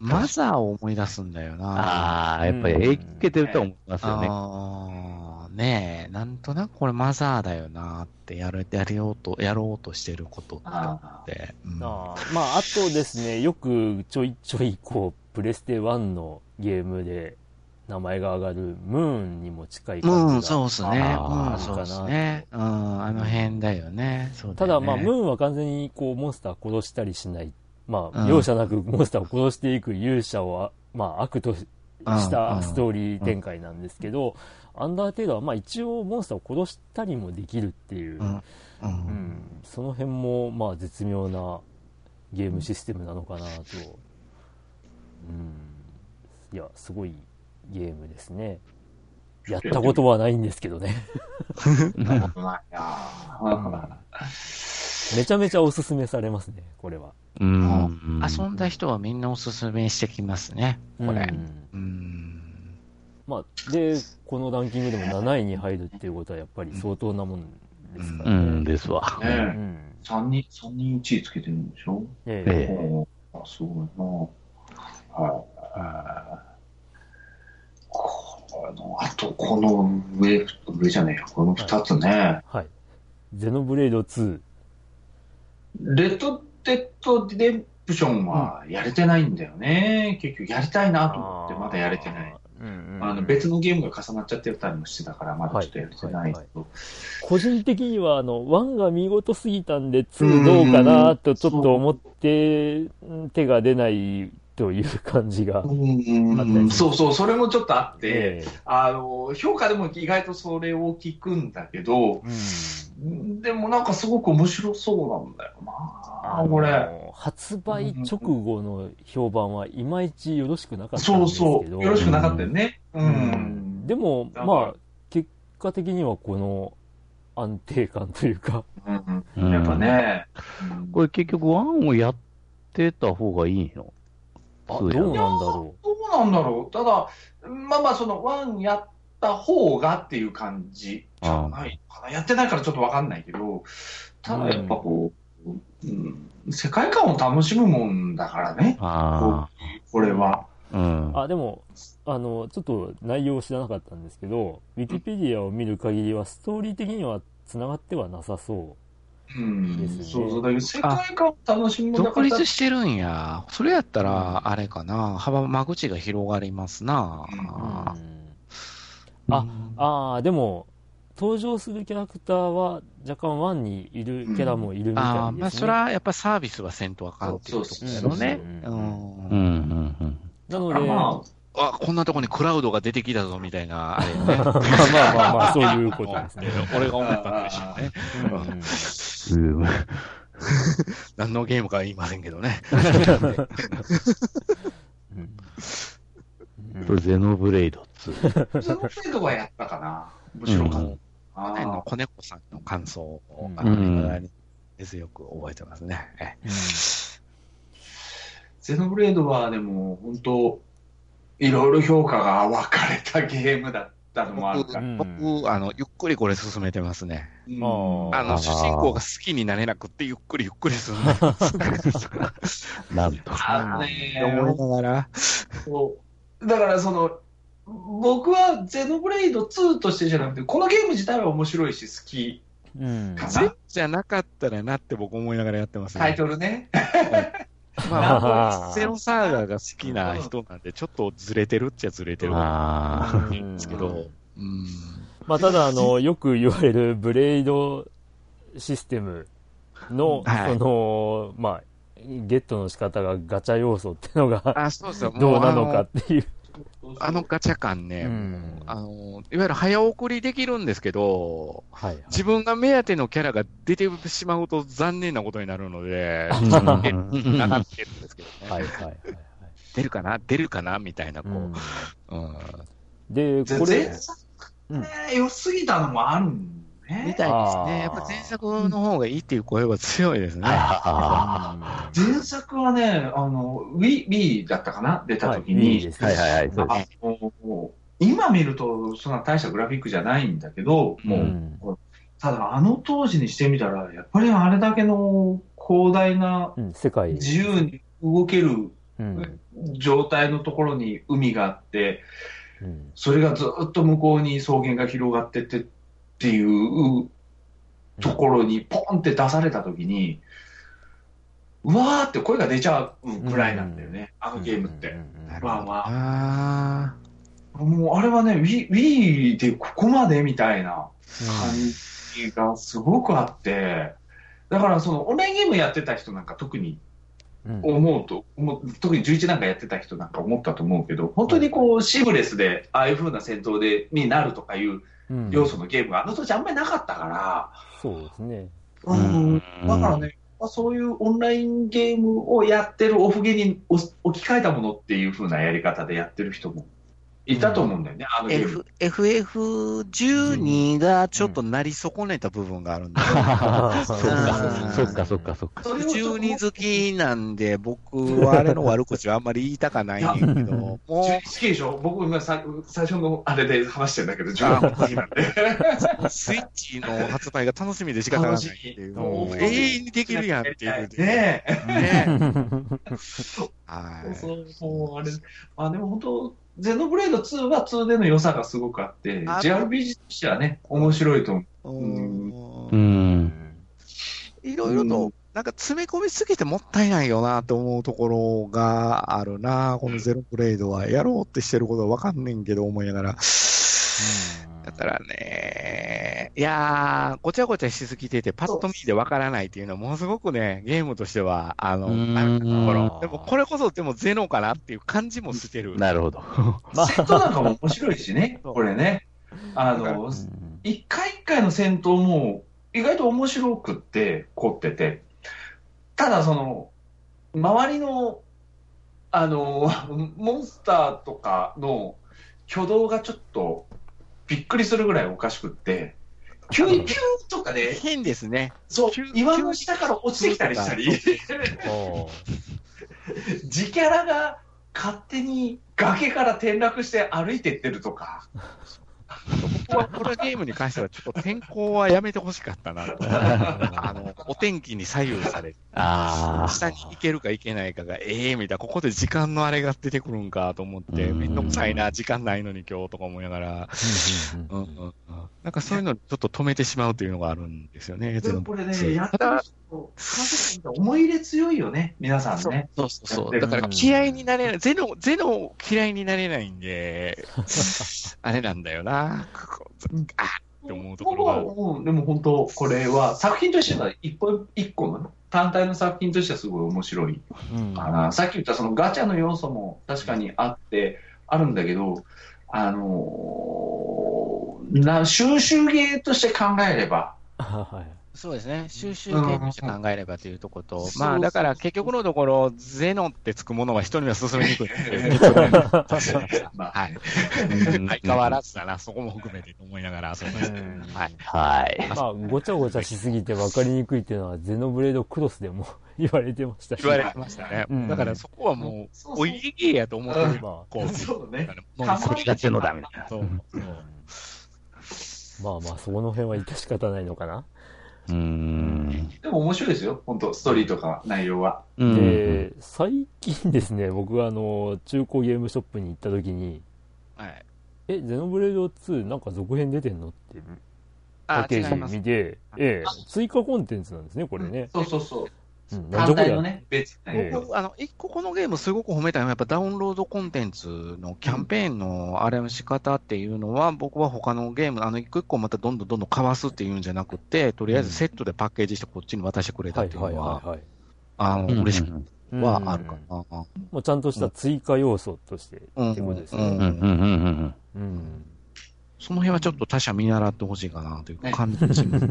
マザーを思い出すんだよな。ああ、やっぱり影響受けてると思いますよね。あーねえ、なんとなくこれマザーだよなってやる、やるようと、やろうとしてることってあって。まあ、あとですね、よくちょいちょい、こう、プレステ1のゲームで名前が上がるムーンにも近い感じが。うん、そうっすね。あーうん、そうね。うん、あの辺だよね。だ、だよねまあ、ムーンは完全にこう、モンスター殺したりしない。まあ、うん容赦なくモンスターを殺していく勇者を、まあ、悪とししたストーリー展開なんですけど、アンダーテールは、まあ、一応モンスターを殺したりもできるっていう、うん。う。うんん、その辺も、まあ、絶妙なゲームシステムなのかなと。うん。いや、すごいゲームですね。やったことはないんですけどね。めちゃめちゃおすすめされますね、これは。うん。遊んだ人はみんなおすすめしてきますね、これ。うんうん。まあ、で、このランキングでも7位に入るっていうことはやっぱり相当なもんですからね。うんですわ。うねえ、ん。3人、三人1位つけてるんでしょ？えええおーあ、すごいなはい。この、あと、この上、上じゃねえよ。この2つね。はい。ゼノブレイド2。レッドデッドディレプションはやれてないんだよね。結局やりたいなと思ってまだやれてない。うんうんうんあの別のゲームが重なっちゃってたりもしてたから、まだちょっとやれてないけど。個人的には、あの、1が見事すぎたんで、2どうかなとちょっと思って、うん手が出ないという感じが。うんそうそう、それもちょっとあって、ええあの、評価でも意外とそれを聞くんだけど、うんでもなんかすごく面白そうなんだよな、これ。の発売直後の評判はいまいちよろしくなかったんですそうけど。そう、よろしくなかったよね。ううんん。でも、まあ、結果的にはこの安定感というか、うん、やっぱね。これ結局ワンをやってた方がいいの？あ、どうなんだろどうなんだろう。ただ、まあまあ、その、ワンやった方がっていう感じじゃないかな。やってないからちょっとわかんないけど、ただやっぱこう、うん、世界観を楽しむもんだからね、あこれは。あ。うん。う。あ、でも、あの、ちょっと内容を知らなかったんですけど、ウィキペディアを見る限りは、ストーリー的には繋がってはなさそうんそうそう。だけど、世界観を楽しむ独。立してるんや。それやったら、あれかな。幅、間口が広がりますな。う。んあああ、でも、登場するキャラクターは若干ワンにいるキャラもいるみたいですね。ああ、まあ、それはやっぱサービスはせんとあかんっていうところね。そううそううんんうんなので、まあ、こんなとこにクラウドが出てきたぞみたいな、[laughs] あれね。まあまあまあまあ、そういうことですね。[laughs] 俺が思ったんでしょうね。うんうんうん。何のゲームかは言いませんけどね。ゼノブレイド2。あ、その程度はやったかな。面白かった。ああのー子猫さんの感想を、うんあの、うん未だに根強く覚えてますね。えゼノブレードはでも、本当いろいろ評価が分かれたゲームだったのもあるから。うん僕、あの、ゆっくりこれ進めてますね。うんあの、主人公が好きになれなくって、ゆっくりゆっくり進んでます。なんと。あのね思いながら。そうだからその、僕はゼノブレイド2としてじゃなくて、このゲーム自体は面白いし好きうんじゃなかったらなって僕思いながらやってますね。タイトルね。まあ、ゼロサーガーが好きな人なんで、ちょっとずれてるっちゃずれてるなんですけど、まあ、ただ、あの、よく言われるブレイドシステムの、その、まあ、ゲットの仕方がガチャ要素っていうのが、どうなのかっていう。あの、ガチャ感ね、うんあの、いわゆる早送りできるんですけど、はい、はい。自分が目当てのキャラが出てしまうと残念なことになるので、あ。上がってるんですけどね。はい、はい、はい。出るかな出るかなみたいな、こうんう。うん。で、前これ、良すぎたのもあるんみね。たいですね。やっぱ前作の方がいいっていう声は強いですね。あ前作はね、あの、Wii, Wii だったかな？出た時に。はいはいはい。そう今見るとそんな大したグラフィックじゃないんだけど、もう、うんただあの当時にしてみたら、やっぱりあれだけの広大なうん、世界。自由に動けるうん。状態のところに海があって、うんそれがずっと向こうに草原が広がってってっていうところにポンって出されたときに、うわーって声が出ちゃうぐらいなんだよね、あのゲームって。うん。うんうんまあもうあれはね、Wii, でここまでみたいな感じがすごくあって、だからそのオンラインゲームやってた人なんか特にうん。思うと、特に11なんかやってた人なんか思ったと思うけど、本当にこうシームレスで、ああいう風な戦闘でになるとかいううん要素のゲームがあの当時あんまりなかったから、そうですね。ううん。ん、だからね、まあそういうオンラインゲームをやってるオフゲに置置き換えたものっていう風なやり方でやってる人もいたと思うんだよね、あのゲーム。F、FF12 がちょっとなり損ねた部分があるんで。[laughs] そっうんか、そっか、そっか、そっか。それをちょっと12好きなんで、僕はあれの悪口はあんまり言いたかないんやけど、もう、12好きでしょ？僕今さ最初のあれで話してんだけど、12好きなんで。スイッチの発売が楽しみで仕方がないっていう、もう楽しみ永遠にできるやんっていう。ねえ。ね [laughs] はい。そうそう、あれ、まあでも本当、ゼノブレード2は2での良さがすごくあって、あ JRPG としてはね、面白いと思う。うんうん。いろいろうと、なんか詰め込みすぎてもったいないよなと思うところがあるな、このゼロブレイドは。やろうってしてることはわかんねんけど、思いながら。だからね、いやー、ごちゃごちゃしすぎてて、パッと見でわからないっていうのは、ものすごくね、ゲームとしては、あの、うんあるところ。でも、これこそ、でもゼノかなっていう感じもしてる。なるほど。まあ戦闘なんかも面白いしね、これね。あの、一回一回の戦闘も意外と面白くって、凝ってて。ただその、周りの、あの、モンスターとかの挙動がちょっとびっくりするぐらいおかしくって、急にピューンとかで、変ですね。そう急、岩の下から落ちてきたりしたり、[laughs] 自キャラが勝手に崖から転落して歩いてってるとか。僕はこのゲームに関しては、ちょっと天候はやめてほしかったなと。[laughs] あの、お天気に左右されて、あ下に行けるか行けないかが、ええみたいな、ここで時間のあれが出てくるんかと思って、うん。めんどくさいな、時間ないのに今日とか思いながら、うんうん。なんかそういうのちょっと止めてしまうというのがあるんですよね、これね、やってる人、家族って思い入れ強いよね、皆さんね。そうそうそう。だから嫌いになれない、ゼノ、ゼノ嫌いになれないんで、[laughs] あれなんだよな。ここあって思うところが。うん、でも本当、これは作品としては一個一個の単体の作品としてはすごい面白いうんかな。さっき言ったそのガチャの要素も確かにあって、あるんだけど、あのーな収集ゲーとして考えれば、はいそうですね。収集点として考えればというところと、うんまあだから結局のところ、ゼノってつくものは人には進めにくいっていうまあはい。相変わらずだな、そこも含めてと思いながら遊んでます。うんはい。はい。まあ、ごちゃごちゃしすぎて分かりにくいっていうのは、ゼノブレードクロスでも言われてましたし。言われてましたね。うんだからそこはもう、お家芸やと思ってる。まこう、そうね。もうたまにこれがゼノだみたいな。まあまあ、そこの辺は致し方ないのかな。うーん。でも面白いですよ、本当ストーリーとか内容は。うんで、最近ですね、僕があの、中古ゲームショップに行った時に、はい。え、ゼノブレード2なんか続編出てんのってパッあ、ケ。ージ見て、ええ、追加コンテンツなんですね、これね。そうそうそう。うん、単体のね、別僕、あの、一個このゲームすごく褒めたいのは、やっぱダウンロードコンテンツのキャンペーンのあれの仕方っていうのは、僕は他のゲーム、あの、一個一個またどんどんどんどんかわすっていうんじゃなくて、とりあえずセットでパッケージしてこっちに渡してくれたっていうのは。あの、嬉しくうんはあるかな。もうちゃんとした追加要素としてってことですね。うんうんうんうんうんうん。その辺はちょっと他社見習ってほしいかなという感じですね。[laughs]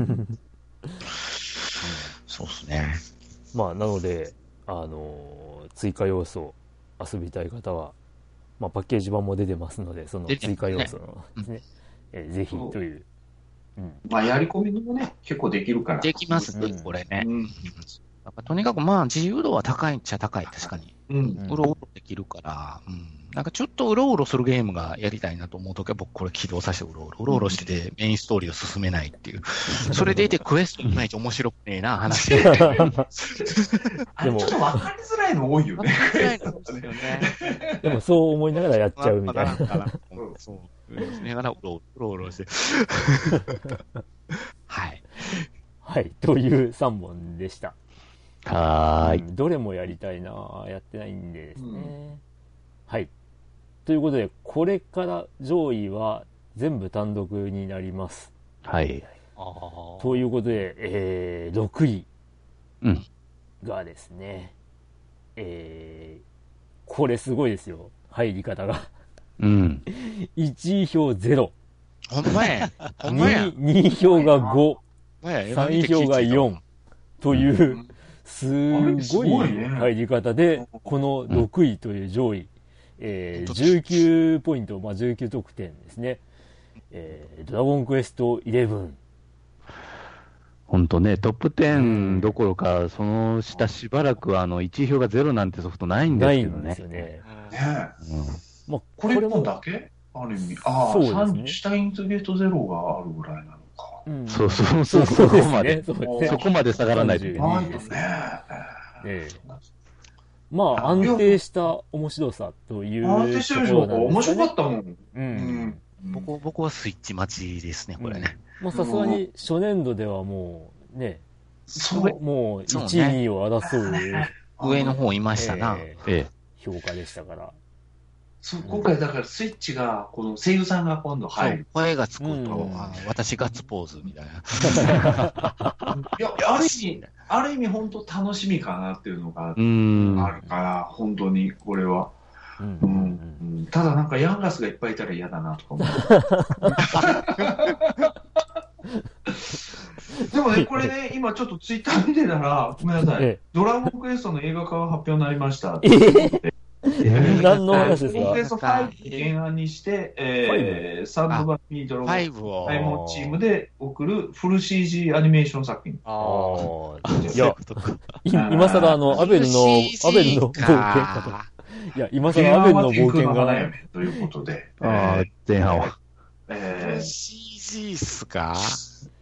そうですね。まあ、なので、あのー追加要素遊びたい方は、まあ、パッケージ版も出てますので、その追加要素のですね、えーぜひという。うん。まあ、やり込みもね、結構できるから。できますねうん、これね。うん。やっぱとにかくまあ自由度は高いっちゃ高い、確かに。うん。うんうろうろできるから、うん。なんかちょっとうろうろするゲームがやりたいなと思うときは僕これ起動させてうろうろ、うろうろしててメインストーリーを進めないっていう。[laughs] それでいてクエストいまいち面白くねえな、話。[laughs] わかあれちょっと分かりづらいの多いよりね。づらいんですよね。でもそう思いながらやっちゃうみたいな。[laughs] そう。うんだからうろうろして。はい。はい。という3本でした。はーい。うんどれもやりたいなやってないんでですね。うんはい。ということで、これから上位は全部単独になります。はい。ということで、えー、6位うん。がですね、えー、これすごいですよ。入り方が。うん。[laughs] 1位票0。ほんまや。ほんまや。2, 2位票が5。ほんまや3位票が4。という、すごい入り方で、この6位という上位、えー、19ポイント、まあ、19得点ですね。えー、ドラゴンクエスト11。ほんとね、トップ10どころか、その下しばらくあの、1位票がゼロなんてソフトないんですけどねないんです。よね。ねうんまあ、これ一も本だけ？ある意味。ああ、そうですねシュタインズゲートゼロがあるぐらいなのか。うんそうそうそう、そそうこ。まで。そこまで下がらないといけない。ですねねええまあ、安定した面白さというところションか。面なんですかね。白かったもん。う。うんん。僕僕はスイッチ待ちですね、これね。もうさすがに初年度ではもうね、そう。もう1位、そうね2位を争う、上の方いましたな。えええ。ー評価でしたから。そう、今回だからスイッチが、この声優さんが今度入る。声がつくと、私ガッツポーズみたいな。[laughs] いや、ある意味、ある意味本当楽しみかなっていうのが。あるから、本当にこれは。うんううんん。ただなんかヤンガスがいっぱいいたら嫌だなとか思う。[laughs] でもね、これね、[laughs] 今ちょっとツイッター見てたら、ごめんなさい。えドラゴンクエストの映画化が発表になりました。え何の話ですか？ドラゴンクエスト5原案にして、えー、サンドバミードロゴン5を。ダイモンチームで送るフル CG アニメーション作品。あああ。いや、い今更あの、アベルの、アベルの冒険かと。いや、今前更アベ半は天ンの冒険が、嫁ということで。ああ、前半は。えー CG っすか？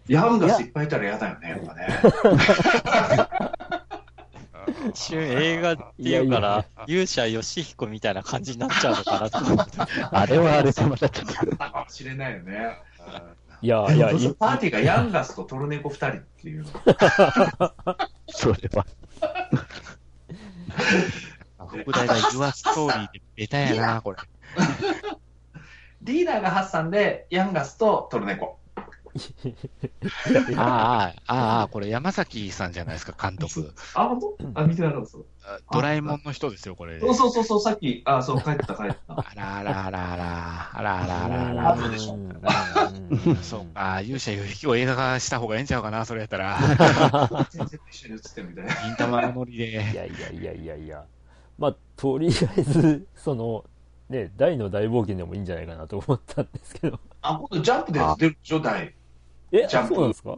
ヤンガスいっぱいいたら嫌だよね、やっぱね。[laughs] 一瞬映画っていうから、勇者ヨシヒコみたいな感じになっちゃうのかなと思って。[laughs] あれはあれでまたちょったかもしれないよね。いや、いや、パーティーがヤンガスとトルネコ二人っていうの。それは。福大が Your Story でベタやな、これ。リーダーがハッサンで、ヤンガスとトルネコ。[laughs] ああ、ああ、これ山崎さんじゃないですか、監督。あ、本当？あ、見てなかったドラえもんの人ですよ、これ。そうそうそうそう、さっき、あ、そう、帰った帰った。あらあらあらあら、あらあらあらああら。そうでそうか、勇者ヨシヒコ映画化した方がええんちゃうかな、それやったら。先生と一緒に映ってるみたいな。銀玉のノリいやで。いやいやいやいや。まあ、とりあえず、その、ね、大の大冒険でもいいんじゃないかなと思ったんですけど。あ、今度ジャンプで出るでしょ、大。え、ジャンプそうなんですか？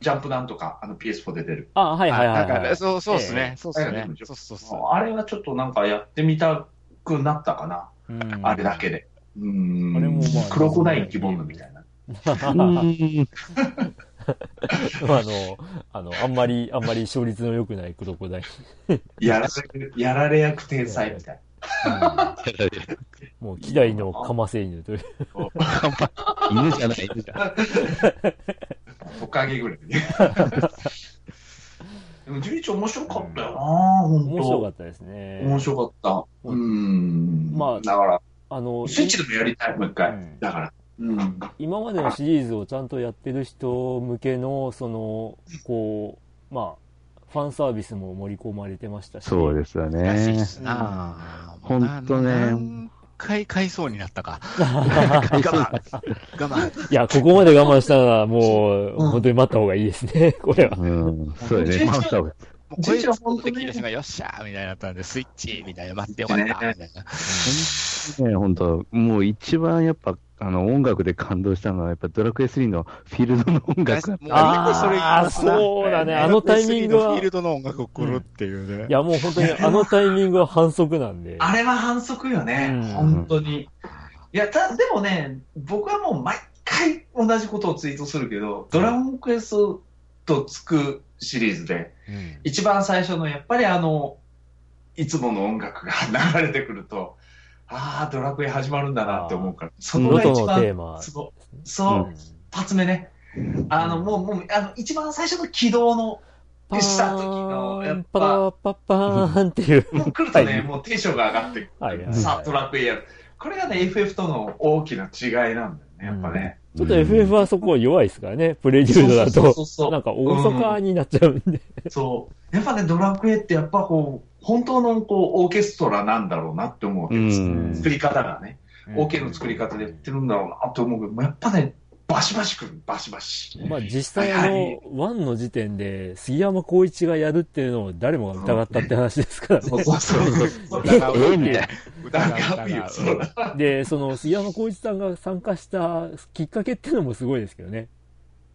ジャンプなんとか、あの PS4 で出る。あ、はいはいはいはい。かそうそうですえね。そうっすねええ。そうそうそう。あれはちょっとなんかやってみたくなったかな。うんあれだけで。うん。あれもまあクロコダイき物みたいな。[laughs] あの、あの、あんまり、あんまり勝率の良くないクロコダイやられ、やられ役天才みたいル。もう、希代のカマセイヌという。犬じゃない、犬じゃ。トカゲぐらい。でも、11面白かったよな本当面白かったですね。面白かった。うん。まあだから、あの、スイッチでもやりたい、もう一回。だから。うん。今までのシリーズをちゃんとやってる。人向けの、その、こう、まあ、ファンサービスも盛り込まれてましたし。そうですよらしいっね。すなほんとね何回買いそうになったか。[laughs] 我慢。我慢。いや、ここまで我慢したら、もう、うん本当に待った方がいいですね、これは。うん。そうですね。まあ多分もうこれ作ってきた人がよっしゃーみたいになったんで、スイッチみたいな、待ってよかったみたいな。ね、本当もう一番やっぱ、あの、音楽で感動したのは、やっぱドラクエ3のフィールドの音楽だった。[laughs] ああ、そうだね、あのタイミングは。いフィールドの音楽を来るっていうね。や、もう本当にあのタイミングは反則なんで。あれは反則よね、うん本当に。いや、た、でもね、僕はもう毎回同じことをツイートするけど、ドラゴンクエストとつくシリーズで、うん一番最初のやっぱりあの、いつもの音楽が流れてくると、ああ、ドラクエ始まるんだなって思うから、そこが一番。そう、そう、一発目ね。あの、もう、もう、あの、一番最初の起動の、パした時の、やっぱ、ラパッパーンっていう。もう来るとね、はいもうテンションが上がってさあ、ドラクエやる。これがね、FF との大きな違いなんだよね、やっぱね。ちょっと FF はそこ弱いですからね、プレリュードだと。なんか、大阪になっちゃうんで。そう。やっぱね、ドラクエってやっぱこう、本当のこう、オーケストラなんだろうなって思うわけですよ。うん作り方がね、オーケーの作り方でやってるんだろうなって思うけど、やっぱね、バシバシくる、バシバシ。まあ実際あの、1の時点で杉山浩一がやるっていうのを誰もが疑ったって話ですからね。そうそうそうそう。みたいな。[laughs] で、その杉山浩一さんが参加したきっかけっていうのもすごいですけどね。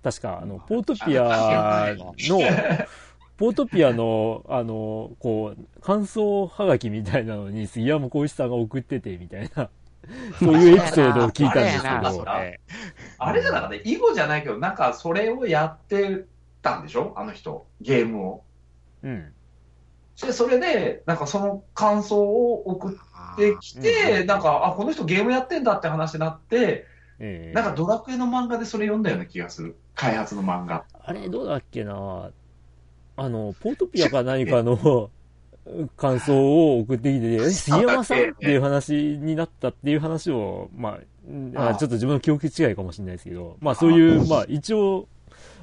確か、あの、ポートピアの、[laughs] ポートピアの、あの、こう、感想はがきみたいなのに杉山浩一さんが送っててみたいな、[laughs] そういうエピソードを聞いたんですけどあれじゃなかった、囲碁じゃないけど、なんかそれをやってたんでしょ？あの人、ゲームを。うん。で、それで、なんかその感想を送ってきうんて、なんか、あ、この人ゲームやってんだって話になって、ええなんかドラクエの漫画でそれ読んだような気がする。開発の漫画。あれ、どうだっけな？あの、ポートピアか何かの感想を送ってきて、え杉山さんっていう話になったっていう話を、まあうん、あちょっと自分の記憶違いかもしれないですけど、まあそういう、まあ一応、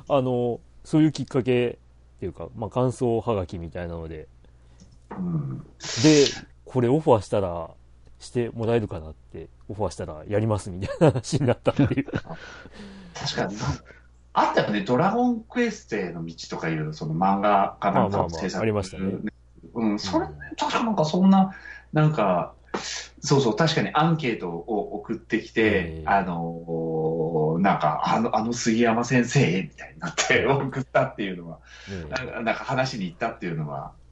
あの、そういうきっかけっていうか、まあ感想はがきみたいなので、うん。で、これオファーしたら、してもらえるかなって、オファーしたらやりますみたいな話になったっていう。確かに。あったよね、ドラゴンクエストへの道とかいう、その漫画かなんかまあまあまあ制作ありましたね。うん、それ、確かなんかそんな、なんか、そうそう、確かにアンケートを送ってきて、ええあのーなんか、あの、あの杉山先生みたいになって送ったっていうのは、ねなんか話に行ったっていうのは、うん。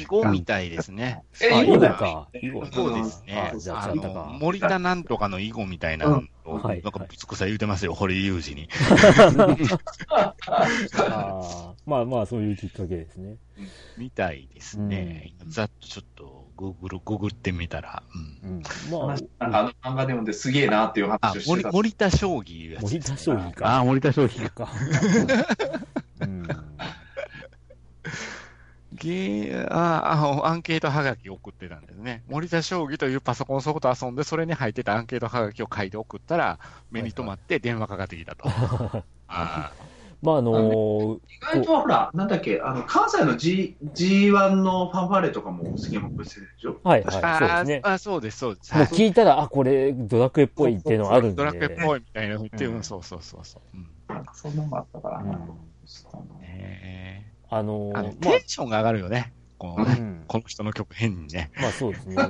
囲碁みたいですね。えあ、囲碁か。囲碁。そうですね。森田なんとかの囲碁みたいなのなんかぶつくさ言うてますよ、堀裕二に。[laughs] まあまあ、そういうきっかけですね。みたいですね。ざっとちょっと、グーグル、ググってみたら。まなんかあの漫画で読んですげえなっていうあ話を、して森た。森田将棋。森田将棋あか。あ、森田商品。か。うん。ゲーああ、アンケートはがき送ってたんですね。森田将棋というパソコンソフト遊んで、それに入ってたアンケートはがきを書いて送ったら、目に留まって電話かかってきたと。あ [laughs] まあ、あのー意外とほら、なんだっけ、あの、関西の G、G1 のファンファーレとかも杉山君してるでしょはい、あはい、そうですね。あ、そうです、そうです。もう聞いたら、あ、これ、ドラクエっぽいっていうのあるんで。ドラクエっぽいみたいなの言って、ううんん、そうそうそうそう。うんなんかそんなのもあったからな。うんねあのえあの、テンションが上がるよね。こあ、のねうん。この人の曲変にね。まあそうですね。[laughs]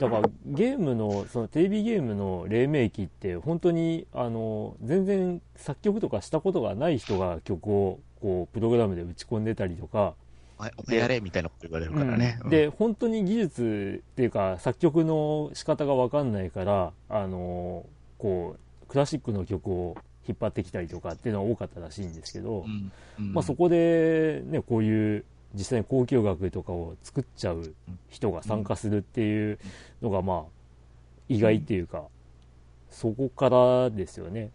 だからゲームの、そのテレビゲームの黎明期って本当にあの全然作曲とかしたことがない人が曲をこうプログラムで打ち込んでたりとか、お前、やれみたいなこと言われるからね。うんで、本当に技術っていうか作曲の仕方がわかんないから、あの、こう、クラシックの曲を引っ張ってきたりとかっていうのは多かったらしいんですけど、うん、うん。まあ、そこで、ね、こういう実際に交響楽とかを作っちゃう人が参加するっていうのが、まあ、意外っていうか、そこからですよね。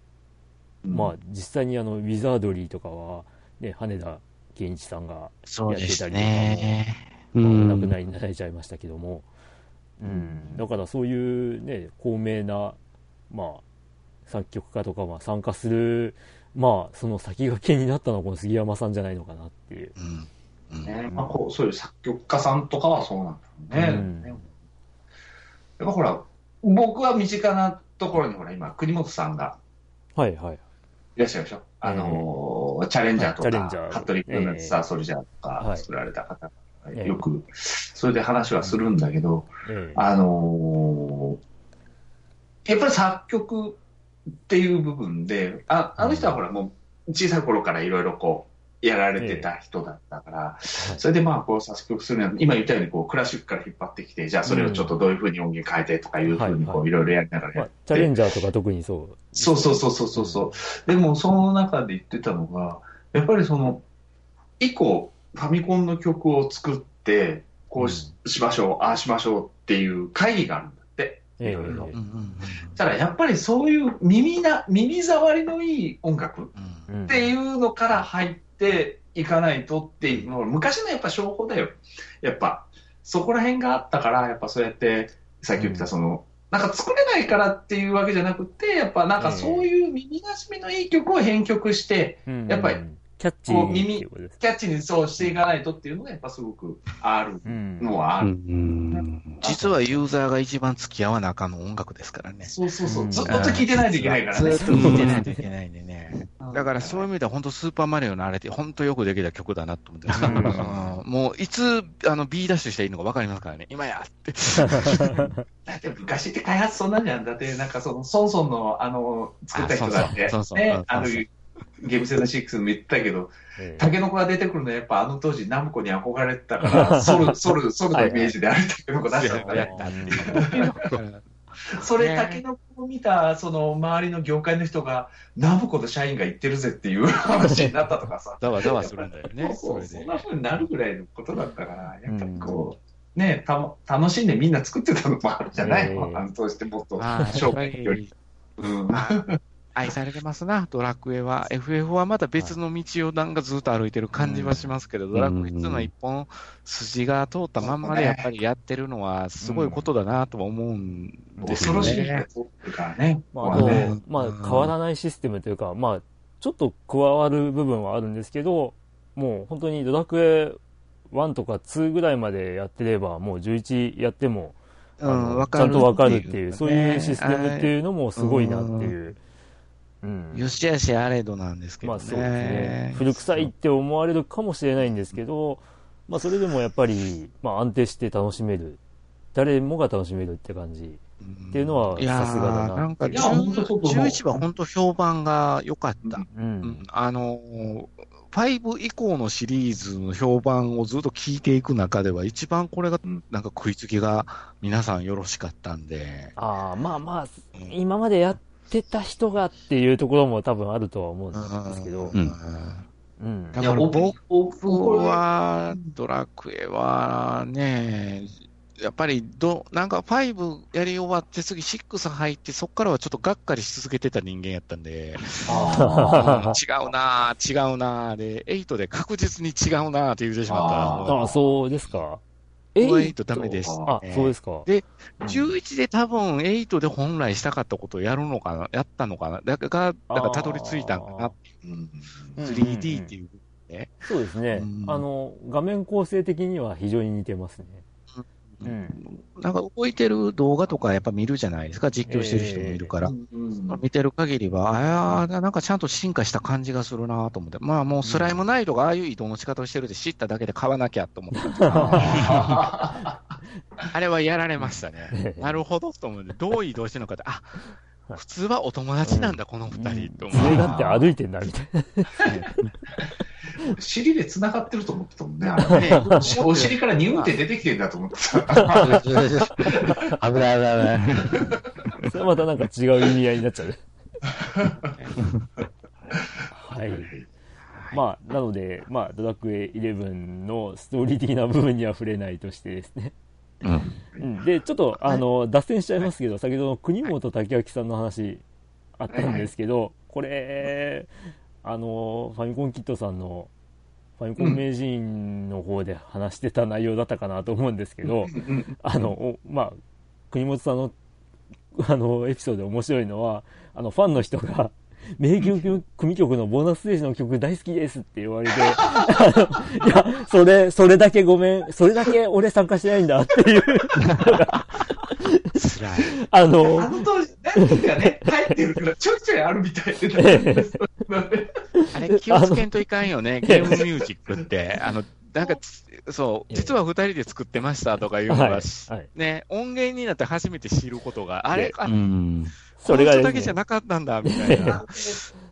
まあ、実際にあの、ウィザードリーとかは、ね、羽田健一さんが、そうですね。うまあお亡んくなりになられちゃいましたけども、うん、だからそういうね、高名な、まあ、作曲家とかは参加する、まあ、その先駆けになったのはこの杉山さんじゃないのかなっていう。ね。まあ、こうそういう作曲家さんとかはそうなんだろうね。うん。やっぱほら、僕は身近なところにほら、今、国本さんがはいはい。いらっしゃるでしょ？あのーチャレンジャーとか、チャレンジャー。カットリップのええ。サーソルジャーとかはい作られた方、ええよく、それで話はするんだけど、ええ。あのーやっぱり作曲っていう部分で、ああの人はほらもう小さい頃からいろいろこう、やられてた人だったから、それでまあこう作曲するのは、今言ったようにこうクラシックから引っ張ってきて、じゃあそれをちょっとどういうふうに音源変えてとかいうふうにこういろいろやりながらまあやっ、チャレて、ンジャーとか特にそう。そうそうそうそうそう。そう。でもその中で言ってたのが、やっぱりその、以降ファミコンの曲を作って、こうし,、ましょう、ああしましょうっていう会議があるんいろいろうんうんただやっぱりそういう耳な、耳障りのいい音楽っていうのから入っていかないとっていうのは、昔のやっぱ商法だよ。やっぱ、そこら辺があったから、やっぱそうやって、さっき言ったその、なんか作れないからっていうわけじゃなくて、やっぱなんかそういう耳なじみのいい曲を編曲して、うん。やっぱりキャッチーにっていうことです。キャッチにそうしていかないとっていうのがやっぱすごくあるうんのはあうる。ん実はユーザーが一番付き合わなあかんの音楽ですからね。そうそうそうう。んずっと聴いてないといけないからね。ずっと聴いてないといけないんでね。うん [laughs] だからそういう意味では本当スーパーマリオのあれって本当よくできた曲だなと思ってます。うんうんもういつあの B ダッシュしていいのか分かりますからね。今やって。[laughs] だって昔って開発そんなんじゃん。だってなんかその、ソンソンのあの、作った人だって、あそうそうそうそううん、ねあの、ゲームセブン6も言ってたけど、ええタケノコが出てくるのはやっぱあの当時ナムコに憧れてたから、[laughs] ソル、ソル、ソルのイメージであれタケノコ出したんだね。それねタケノコを見た、その周りの業界の人が、ナムコの社員が言ってるぜっていう話になったとかさ。[laughs] ざわざわするんだよね。そうそんな風になるぐらいのことだったから、やっぱりこう、ねたも、楽しんでみんな作ってたのもあるじゃない？の、ええあの当時ってもっと、商っぱ売より。り、うん。まあ愛されてますな、ドラクエは。FF はまた別の道をなんかずっと歩いてる感じはしますけど、ドラクエっていうのは一本筋が通ったまんまでやっぱりやってるのはすごいことだなとは思うんですよ恐ろしいね。ことっていうからね。まあ、ね、まあ、変わらないシステムというか、まあ、ちょっと加わる部分はあるんですけど、もう本当にドラクエ1とか2ぐらいまでやってれば、もう11やっても、うん、わちかる。ゃんとわかるっていう、そういうシステムってう。いうのもすごいなっていう。うん。よしあしあれどなんですけどね。まあそうですね。古臭いって思われるかもしれないんですけど、まあそれでもやっぱり、まあ安定して楽しめる。誰もが楽しめるって感じ。っっていうのはさすがだななんか、いや本当そうと思う11は本当評判が良かった。う。うんんあのー5以降のシリーズの評判をずっと聞いていく中では、一番これが、なんか食いつきが皆さんよろしかったんで、ああ、まあまあ、今までやってた人がっていうところも多分あるとは思うんですけど。う、ん。うん。だから僕僕は、ドラクエはね、やっぱりど、なんか5やり終わって次6入って、そっからはちょっとがっかりし続けてた人間やったんで、あ [laughs] 違うなぁ、違うなぁ、で、8で確実に違うなぁって言ってしまったああ、そうですか。え？え8ダメです、あ、そうですか。で11で多分8で本来したかったことをやるのかな、やったのかな、だから、だからたどり着いたんかな。あ、うん。うん 3D っていう。そうですね。うん。あの、画面構成的には非常に似てますね。ううんん。なんか動いてる動画とかやっぱ見るじゃないですか、実況してる人もいるから。うん見てる限りは、ああ、なんかちゃんと進化した感じがするなと思って。まあもうスライムナイトがああいう移動の仕方をしてるって知っただけで買わなきゃと思った。[laughs] あれはやられましたね。なるほどと思って、どう移動してるのかって、あ、普通はお友達なんだ、この二人と思だって歩いてんだ、みたいな。[laughs] 尻で繋がってると思ってたもんね。あれ [laughs] ねお尻からニューって出てきてんだと思ってた。[laughs] 危ない危ない危ない。それはまたなんか違う意味合いになっちゃう。はい。まあ、なので、まあ、ドラクエ11のストーリー的な部分には触れないとしてですね。うん。で、ちょっと、あの、脱線しちゃいますけど、先ほどの国本武明さんの話あったんですけど、これ、あの、ファミコンキットさんの、ファミコン名人の方で話してた内容だったかなと思うんですけど、あの、まあ、国本さんの、あの、エピソードで面白いのは、あの、ファンの人が、名曲組曲のボーナスステージの曲大好きですって言われて、あ [laughs] のいや、それ、それだけごめん、それだけ俺参加してないんだっていう、辛い。ああの、の当時、何かね、入ってるから、ちょいちょいあるみたいで。あれ気をつけんといかんよね、ゲームミュージックって。あの、なんかつ、そう、実は二人で作ってましたとかいうのが、はい。はい。ね、音源になって初めて知ることが、あれ、あ、うん。それがこの人だけですね、じゃなかったんだ、みたいな。[laughs]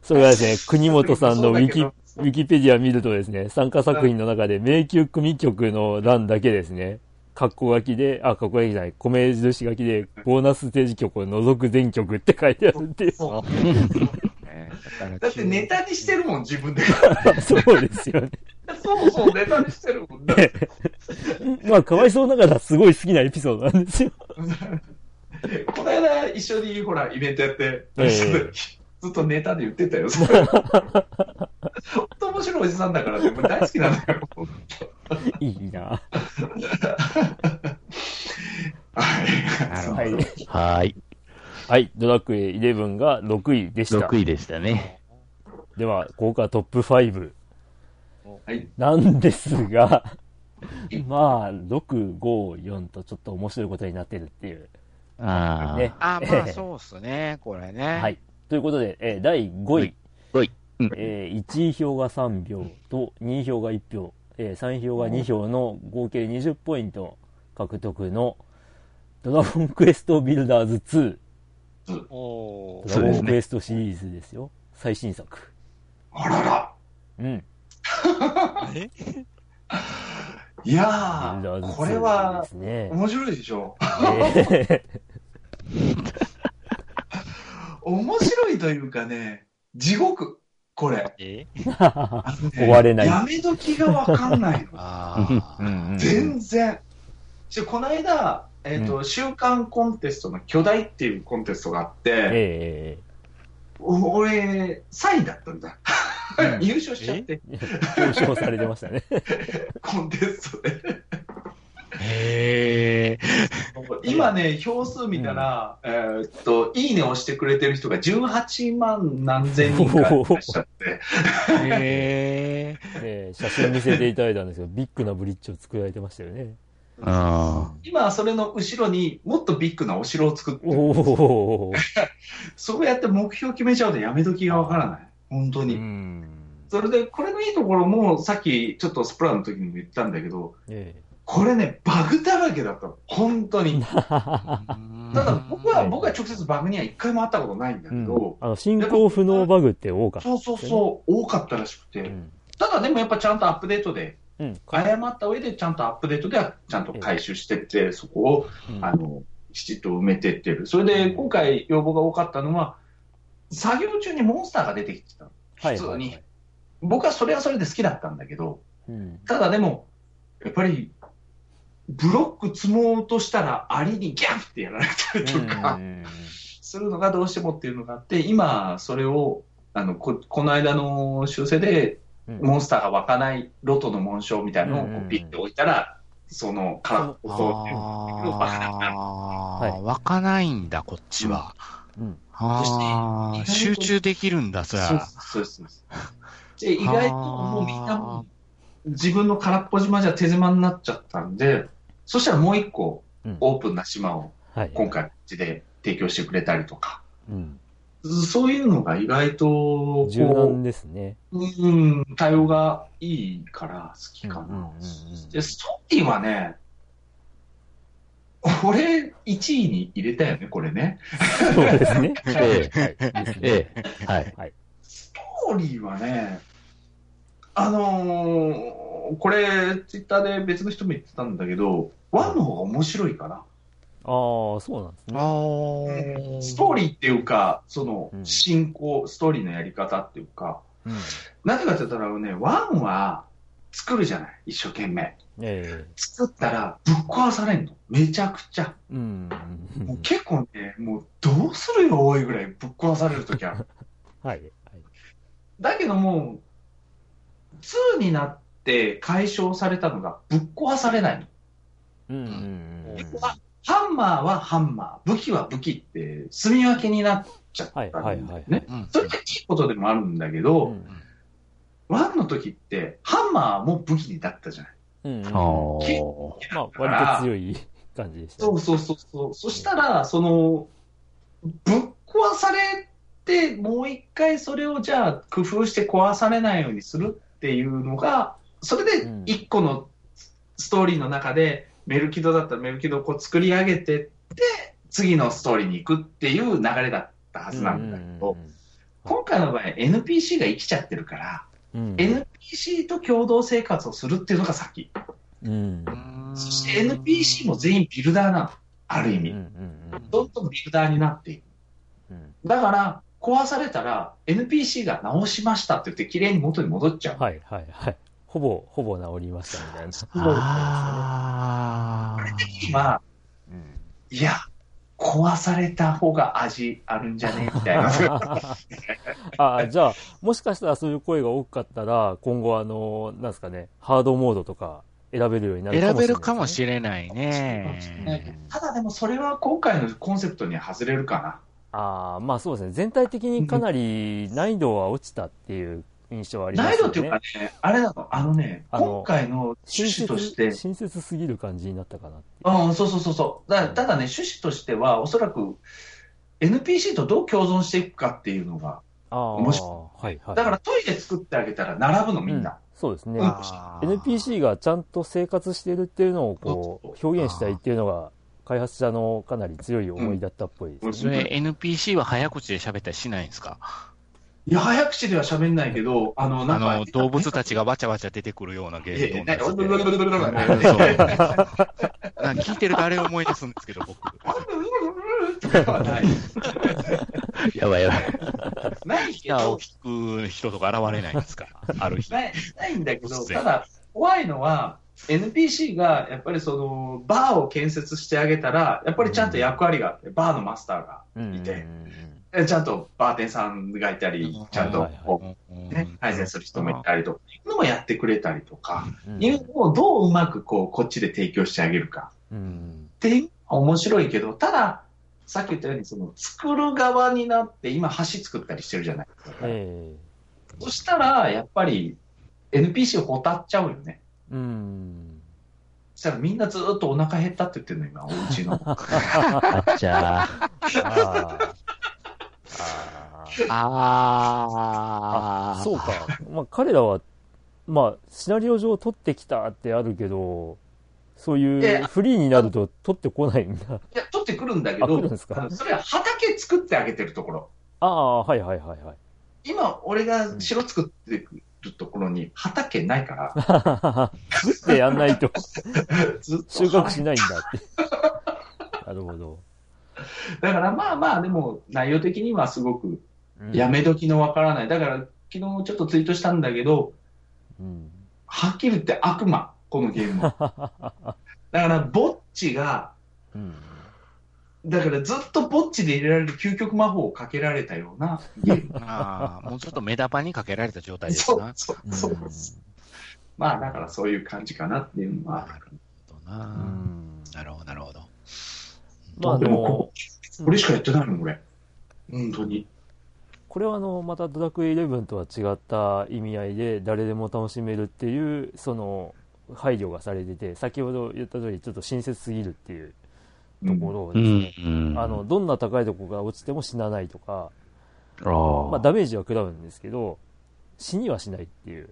それがですね、国本さんのウィキ、ウィキペディア見るとですね、参加作品の中で迷宮組曲の欄だけですね、括弧書きで、あ、括弧書きじゃない、米印書きで、ボーナスステージ曲を除く全曲って書いてあるっていう。そうねからだってネタにしてるもん、自分で。そうですよね。[laughs] そうそう、ネタにしてるもん。だってまあ、かわいそうながらすごい好きなエピソードなんですよ。[laughs] [laughs] この間一緒にほら、イベントやって、ええずっとネタで言ってたよ。それ本当面白いおじさんだからね、もう大好きなんだよ。いいな。はい。なるほどはい。はい。はい、ドラクエ11が6位でした。6位でしたね。では、ここからトップ5。はい。なんですが、まあ、6、5、4とちょっと面白いことになってるっていう。ああ。ね。あ、まあ [laughs] そうっすね、これね。はい。ということで、えー第5位。5位。うんえー1位票が3票と2位票が1票、えー3位票が2票の合計20ポイント獲得のドラゴンクエストビルダーズ2。おードラゴンクエストシリーズですよ。最新作。あらら。うん。[laughs] え？いやー、ビルダーズ2これは。面白いでしょ？え [laughs] 面白いというかね、地獄。これ。え？ー [laughs] 終われないやめ時がわかんないの。[laughs] 全然。しこの間、えっ、と、週間コンテストの巨大っていうコンテストがあって、えお俺、3位だったんだ。優勝しちゃって、え？表彰されてましたね。コンテストで。へえ。今ね、票数見たら、えーっと、いいねを押してくれてる人が18万何千人かいらっしゃって、へえ。えー写真見せていただいたんですけど、ビッグなブリッジを作られてましたよね。あ今それの後ろにもっとビッグなお城を作って。[laughs] そうやって目標決めちゃうとやめ時がわからない。本当うに。ん。それで、これのいいところも、さっきちょっとスプラの時にも言ったんだけど、えこれね、バグだらけだったの。本当に。ただ僕は、僕は直接バグには一回も会ったことないんだえうんけど、あの、進行不能バグって多かった。そうそうそう、多かったらしくて、うんただでもやっぱちゃんとアップデートで、うん。謝った上でちゃんとアップデートではちゃんと回収してって、そこを、うんあの、きちっと埋めてってる。それで今回要望が多かったのは、作業中にモンスターが出てきてた。普通にはいはい僕はそれはそれで好きだったんだけど、うん。ただでも、やっぱり、ブロック積もうとしたら、アリにギャンってやられたりとか、うんするのがどうしてもっていうのがあって、今、それを、あの、ここの間の修正で、うんモンスターが湧かないロトの紋章みたいなのをピッて置いたら、その、から、音って [laughs] いうのが湧かなくなる湧かないんだ、こっちは。うん。ああ、そして集中できるんだ、そりゃ。そうです。そうですで、意外ともうみんなも自分の空っぽ島じゃ手狭になっちゃったんで、そしたらもう一個うんオープンな島をはい。今回こっちで提供してくれたりとか、うん。そういうのが意外とこう、柔軟ですね。うん、対応がいいから好きかな。うんうんうんうんで、ストーリーはね、俺、1位に入れたよね、これね。そうですね。[laughs] えはい。はい。ストーリーはね、あのーこれ、ツイッターで別の人も言ってたんだけど、1の方が面白いかな。ああ、そうなんですね。ああ。ストーリーっていうか、そのうん進行、ストーリーのやり方っていうか、うん。なぜかって言ったらね、1は作るじゃない、一生懸命。え作ったらぶっ壊されんの。めちゃくちゃ。えうん。もう結構ね、もうどうするよ、多いぐらいぶっ壊されるときある。[laughs] はい。だけども、2になって解消されたのがぶっ壊されないの。うん。うんうんうん。ハンマーはハンマー、武器は武器って住み分けになっちゃったんだよはいはいはいね。うんそれっていいことでもあるんだけうど、んワンの時ってハンマーも武器だったじゃない。うん。あまーあ、割と強い感じでしたね。そうそうそうそう。そしたら、その、ぶっ壊されて、もう一回それをじゃあ工夫して壊されないようにするっていうのが、それでうん一個のストーリーの中で、メルキドだったらメルキドをこう作り上げてって、次のストーリーに行くっていう流れだったはずなんだけど、今回の場合 NPC が生きちゃってるから、うん NPC と共同生活をするっていうのが先。うん。そして NPC も全員ビルダーなの。ある意味。うんうんどんどんビルダーになっていく。うんだから、壊されたら NPC が直しましたって言って綺麗に元に戻っちゃう。はいはいはい。ほぼ、ほぼ治りましたみたいな。ああ。今、うんいや、壊された方が味あるんじゃね？みたいな。[laughs] あじゃあ、もしかしたらそういう声が多かったら、今後あの、なんですかね、ハードモードとか選べるようになるか選べもしれない、るかもしれないれね。ただでもそれは今回のコンセプトには外れるかな。ああ、まあそうですね。全体的にかなり難易度は落ちたっていう印象はありますよね。難易度っていうかね、あれなの、あのね、あの今回の趣親旨として切、親切すぎる感じになったかなっていう。うん、そうそうそうそう。だただね、趣旨としては、おそらく NPC とどう共存していくかっていうのが、ああ、面白はいはい。だからトイレ作ってあげたら並ぶの、みんな。そうですね。うん NPC がちゃんと生活してるっていうのをこう表現したいっていうのが開発者のかなり強い思いだったっぽいですね。それ NPC は早口で喋ったりしないんですか？いや、早口では喋んないけど、あの、なあんか、の、動物たちがわちゃわちゃ出てくるようなゲームとな聞いてるとあれを思い出すんですけど、僕。とかはない。やばいやばい。ないけどを、弾く人とか現れないんですかある日。ないないんだけど、ただ、怖いのは、NPC がやっぱりその、バーを建設してあげたら、やっぱりちゃんと役割があって、バーのマスターがうんいて、えちゃんとバーテンさんがいたり、ちゃんとこう、ね、改善する人もいたりとか、いうのもやってくれたりとか、うんいうのをどううまくこう、こっちで提供してあげるかうんっていうのは面白いけど、ただ、さっき言ったように、その、作る側になって、今橋作ったりしてるじゃないですか。えそしたら、やっぱり、NPC をほたっちゃうよね。えうん。そしたらみんなずーっとお腹減ったって言ってるの、今、お家の。[laughs] あっちゃー。[laughs] あーあそうか。まあ彼らは、まあシナリオ上取ってきたってあるけど、そういいうやフリーになると取ってこないんだ。いや、取ってくるんだけど、るんですか？あのそれは畑作ってあげてるところ。ああ、はいはいはいはい。今、俺が城作ってるるところに畑ないから、[laughs] 打ってやんないと [laughs] 収穫しないんだって。なるほど。だからまあまあ、でも内容的にはすごくうんやめ時のわからない。だから昨日ちょっとツイートしたんだけど、うん。はっきり言って悪魔、このゲームは。[laughs] だからぼっちが、うん。だからずっとぼっちで入れられる究極魔法をかけられたようなゲーム。[laughs] ああ、もうちょっと目玉にかけられた状態ですな。そうそうそうです。まあだからそういう感じかなっていうのはある。うな。ん。なるほど、なるほど。まあでもこれしかやってないの、俺。本当に。これはあの、またドラクエ11とは違った意味合いで誰でも楽しめるっていう、その、配慮がされてて、先ほど言った通りちょっと親切すぎるっていうところですね、ん。あの、どんな高いところが落ちても死なないとか、まあダメージは食らうんですけど、死にはしないっていう、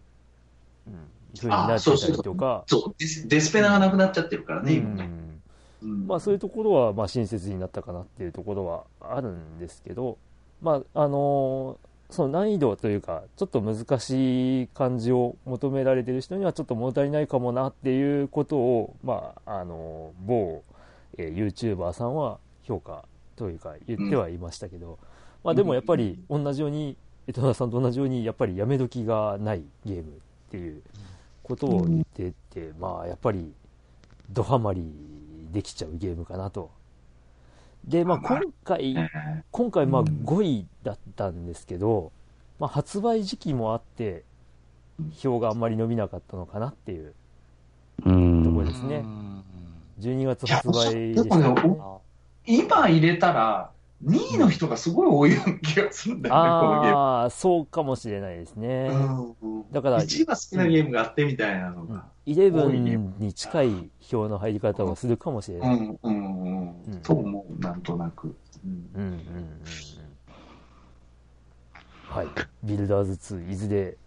うん、風になってたりとか、そう、デスデスペナがなくなっちゃってるからね、う今ね。ん。うん。まあそういうところはまあ親切になったかなっていうところはあるんですけど、まああのその難易度というか、ちょっと難しい感じを求められてる人にはちょっと物足りないかもなっていうことを、まあ、あの某、えー YouTuber さんは評価というか言ってはいましたけど、まあでもやっぱり同じように、江戸田さんと同じように、やっぱりやめ時がないゲームっていうことを言ってて、まあやっぱりドハマりできちゃうゲームかなと。で、まあ今回、ね今回まあうん5位だったんですけど、まあ発売時期もあって、票があんまり伸びなかったのかなっていううん。ところですね。うん12月発売でした。今入れたら、2位の人がすごい多いような気がするんだよね、このゲーム。ああ、そうかもしれないですね。うんだから一番好きなゲームがあってみたいなのが。11に近い票の入り方をするかもしれない。うんうんうんうんと思う、なんとなく。うんうんうんうんうん。はい。ビルダーズ2、いずれ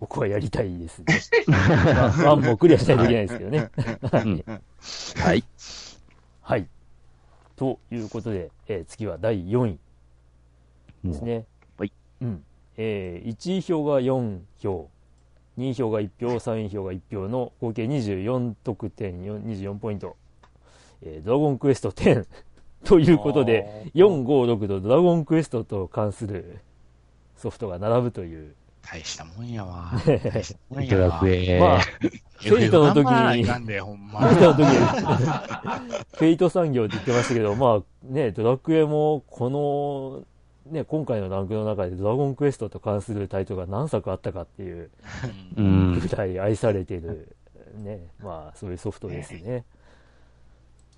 僕はやりたいですね。[laughs] まあ、1もクリアしないといけないですけどね。はいはい。はい。ということで、えー次は第4位ですね。はい。うん。えー1位票が4票、2位票が1票、3位票が1票の合計24得点、4 24ポイント。えードラゴンクエスト10 [laughs] ということで、4、5、6とドラゴンクエストと関するソフトが並ぶという。大したもんやわ。[laughs] 大したもんやわドラク。エ。まあ、フェイトの時になんで、ほんま。フェイトの時に、フェイト産業って言ってましたけど、まあね、ドラクエもこの、ね、今回のランクの中でドラゴンクエストと関するタイトルが何作あったかっていう。ぐらい愛されてる、ね、まあそういうソフトですね。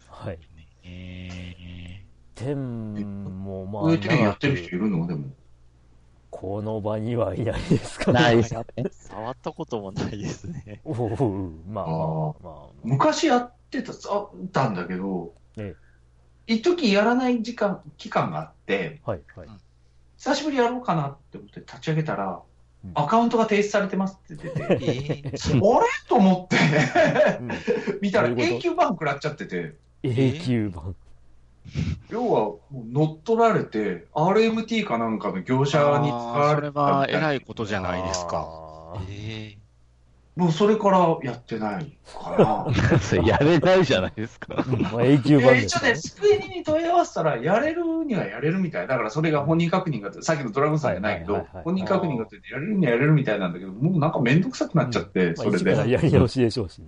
はい。え10もまあこういう点や長ってる人いく、るの？でも。この場にはいないですかないね。ですよね。触ったこともないですね。おうまあまあまあまあ。昔やってた、あったんだけどえ、一時やらない時間、期間があって、はいはい。久しぶりやろうかなって思って立ち上げたらうん、アカウントが停止されてますって出て、[laughs] [laughs] あれ？ええと思って、うん [laughs] 見たら永久版食らっちゃってて、永久版。[laughs] 要はもう乗っ取られて、RMT かなんかの業者に使あわれーそれは偉い。いことじゃないですか。あーえもうそれからやってないかな。そ [laughs] れやれないじゃないですか。うんまあ永久いや一応ね、版ですね。スクエニに問い合わせたら、やれるにはやれるみたい。だからそれが本人確認が、さっきのドラゴンさんじゃないけど本人確認がついてやれるにはやれるみたいなんだけど、もうなんかめんどくさくなっちゃって、まあそれで。一からやり直しでしょうしね。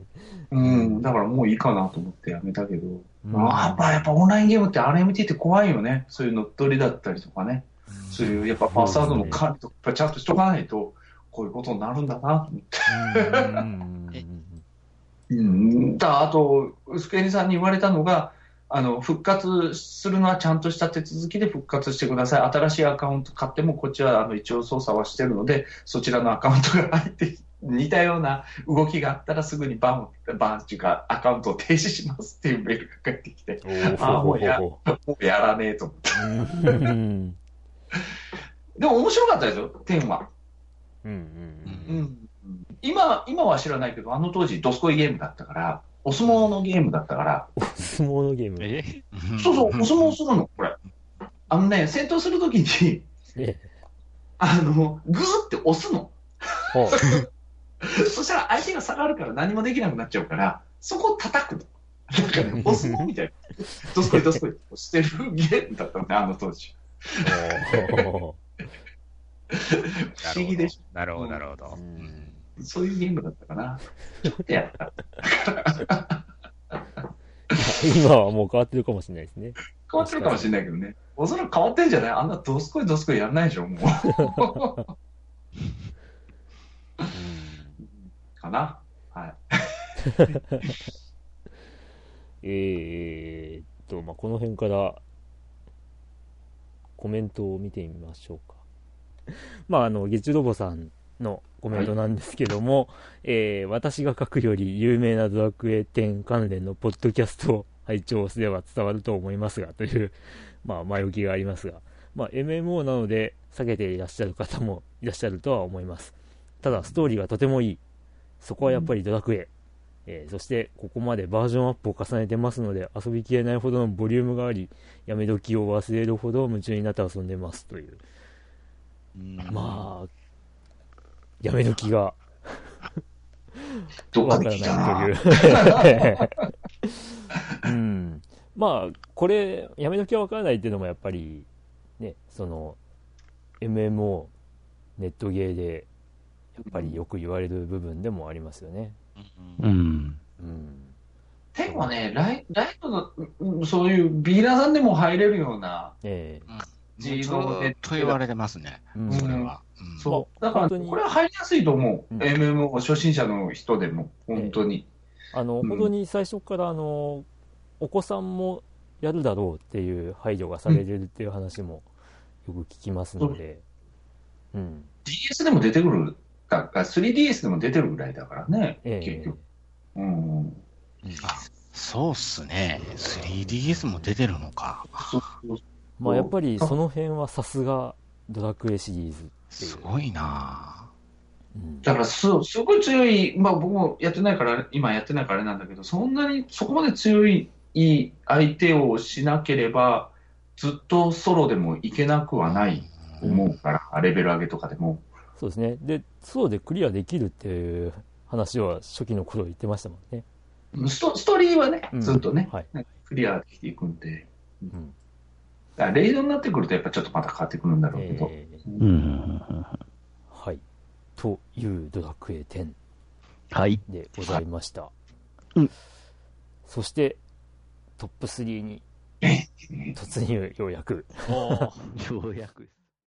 うん、だからもういいかなと思ってやめたけど。うんまあ、やっぱやっぱオンラインゲームって RMT って怖いよね。そういう乗っ取りだったりとかね。そういう、やっぱパスワードの管理とかちゃんとしとかないと、こういうことになるんだな。うん、だあと、スクエニさん。に言われたのが、あの復活するのはちゃん。とした手続きで復活してください、新しいアカウント買っても、こっちはあの一応操作はしてるので、そちらのアカウントが入って、似たような動きがあったら、すぐにバン、バンっていうか、アカウントを停止しますっていうメールが返ってきて、おーあもうやもうやらねえと思って。でも面白かったですよ、10は。うんうんうん、今今は知らないけど、あの当時、ドスコイゲームだったから、お相撲のゲームだったから、相撲のゲーム。え？そうそう、[laughs] お相撲するの、これ。あのね、戦闘するときに、ねあの、グーって押すの。[laughs] そしたら相手が下がるから何もできなくなっちゃうから、そこを叩くの。なんかね、押すのみたいな。どすこいどすこいしてるゲームだったのね、あの当時。[laughs] ほ [laughs] 不思議でしなるほど、なるほど。そういうゲームだったかな。ちょっとやった。今はもう変わってるかもしれないですね。変わってるかもしれないけどね。おそらく変わってんじゃない？あんなどすこいどすこいやんないでしょ、もう。[laughs] かな？はい。[laughs] えーっと、まあ、この辺からコメントを見てみましょうか。[laughs] まあ、あの、月ロボさんのコメントなんですけども、えー私が書くより有名なドラクエ10関連のポッドキャストを拝聴すれば伝わると思いますが、という、まあ、前置きがありますが、まあ、MMO なので避けていらっしゃる方もいらっしゃるとは思います。ただ、ストーリーがとてもいい。そこはやっぱりドラクエ。えーそしてここまでバージョンアップを重ねてますので遊びきれないほどのボリュームがありやめ時を忘れるほど夢中になって遊んでますというまあやめ時が。[laughs] どっかでわから聞いたな。ないという。[laughs] うん。まあこれやめ時がわからないっていうのもやっぱりねその MMO ネットゲーでやっぱりよく言われる部分でもありますよね。うん。うん。でもね、ライライトの、うんそういうビーラーさんでも入れるような、え自ず動でっと言われてますね、それは。うん。そう。だから、これは入りやすいと思う。うん。MMO 初心者の人でも、本当に。あの、うん。本当に最初からあのお子さんもやるだろうっていう配慮がされてるっていう話もよく聞きますので、う。ん、DS でも出てくる。か、あ 3DS でも出てるぐらいだからね、ええ。結局。うん。そうっすね。3DS も出てるのか。そうそうまあやっぱりその辺はさすがドラクエシリーズすごいな。うん。だからす、すごい強い、まあ僕もやってないから、今やってないからあれなんだけど、そんなに、そこまで強い相手をしなければ、ずっとソロでもいけなくはないと思うから、レベル上げとかでも。そうですね。でソロでクリアできるっていう話は初期の頃言ってましたもんね、ストストーリーはねう、ん。ずっとね、はい。クリアできていくんで、うんだレイドになってくると、やっぱちょっとまた変わってくるんだろうけど、えー。うん。はい。というドラクエ10はい。でございました、うん。そしてトップ3に突入ようやく。[laughs] ようやくです。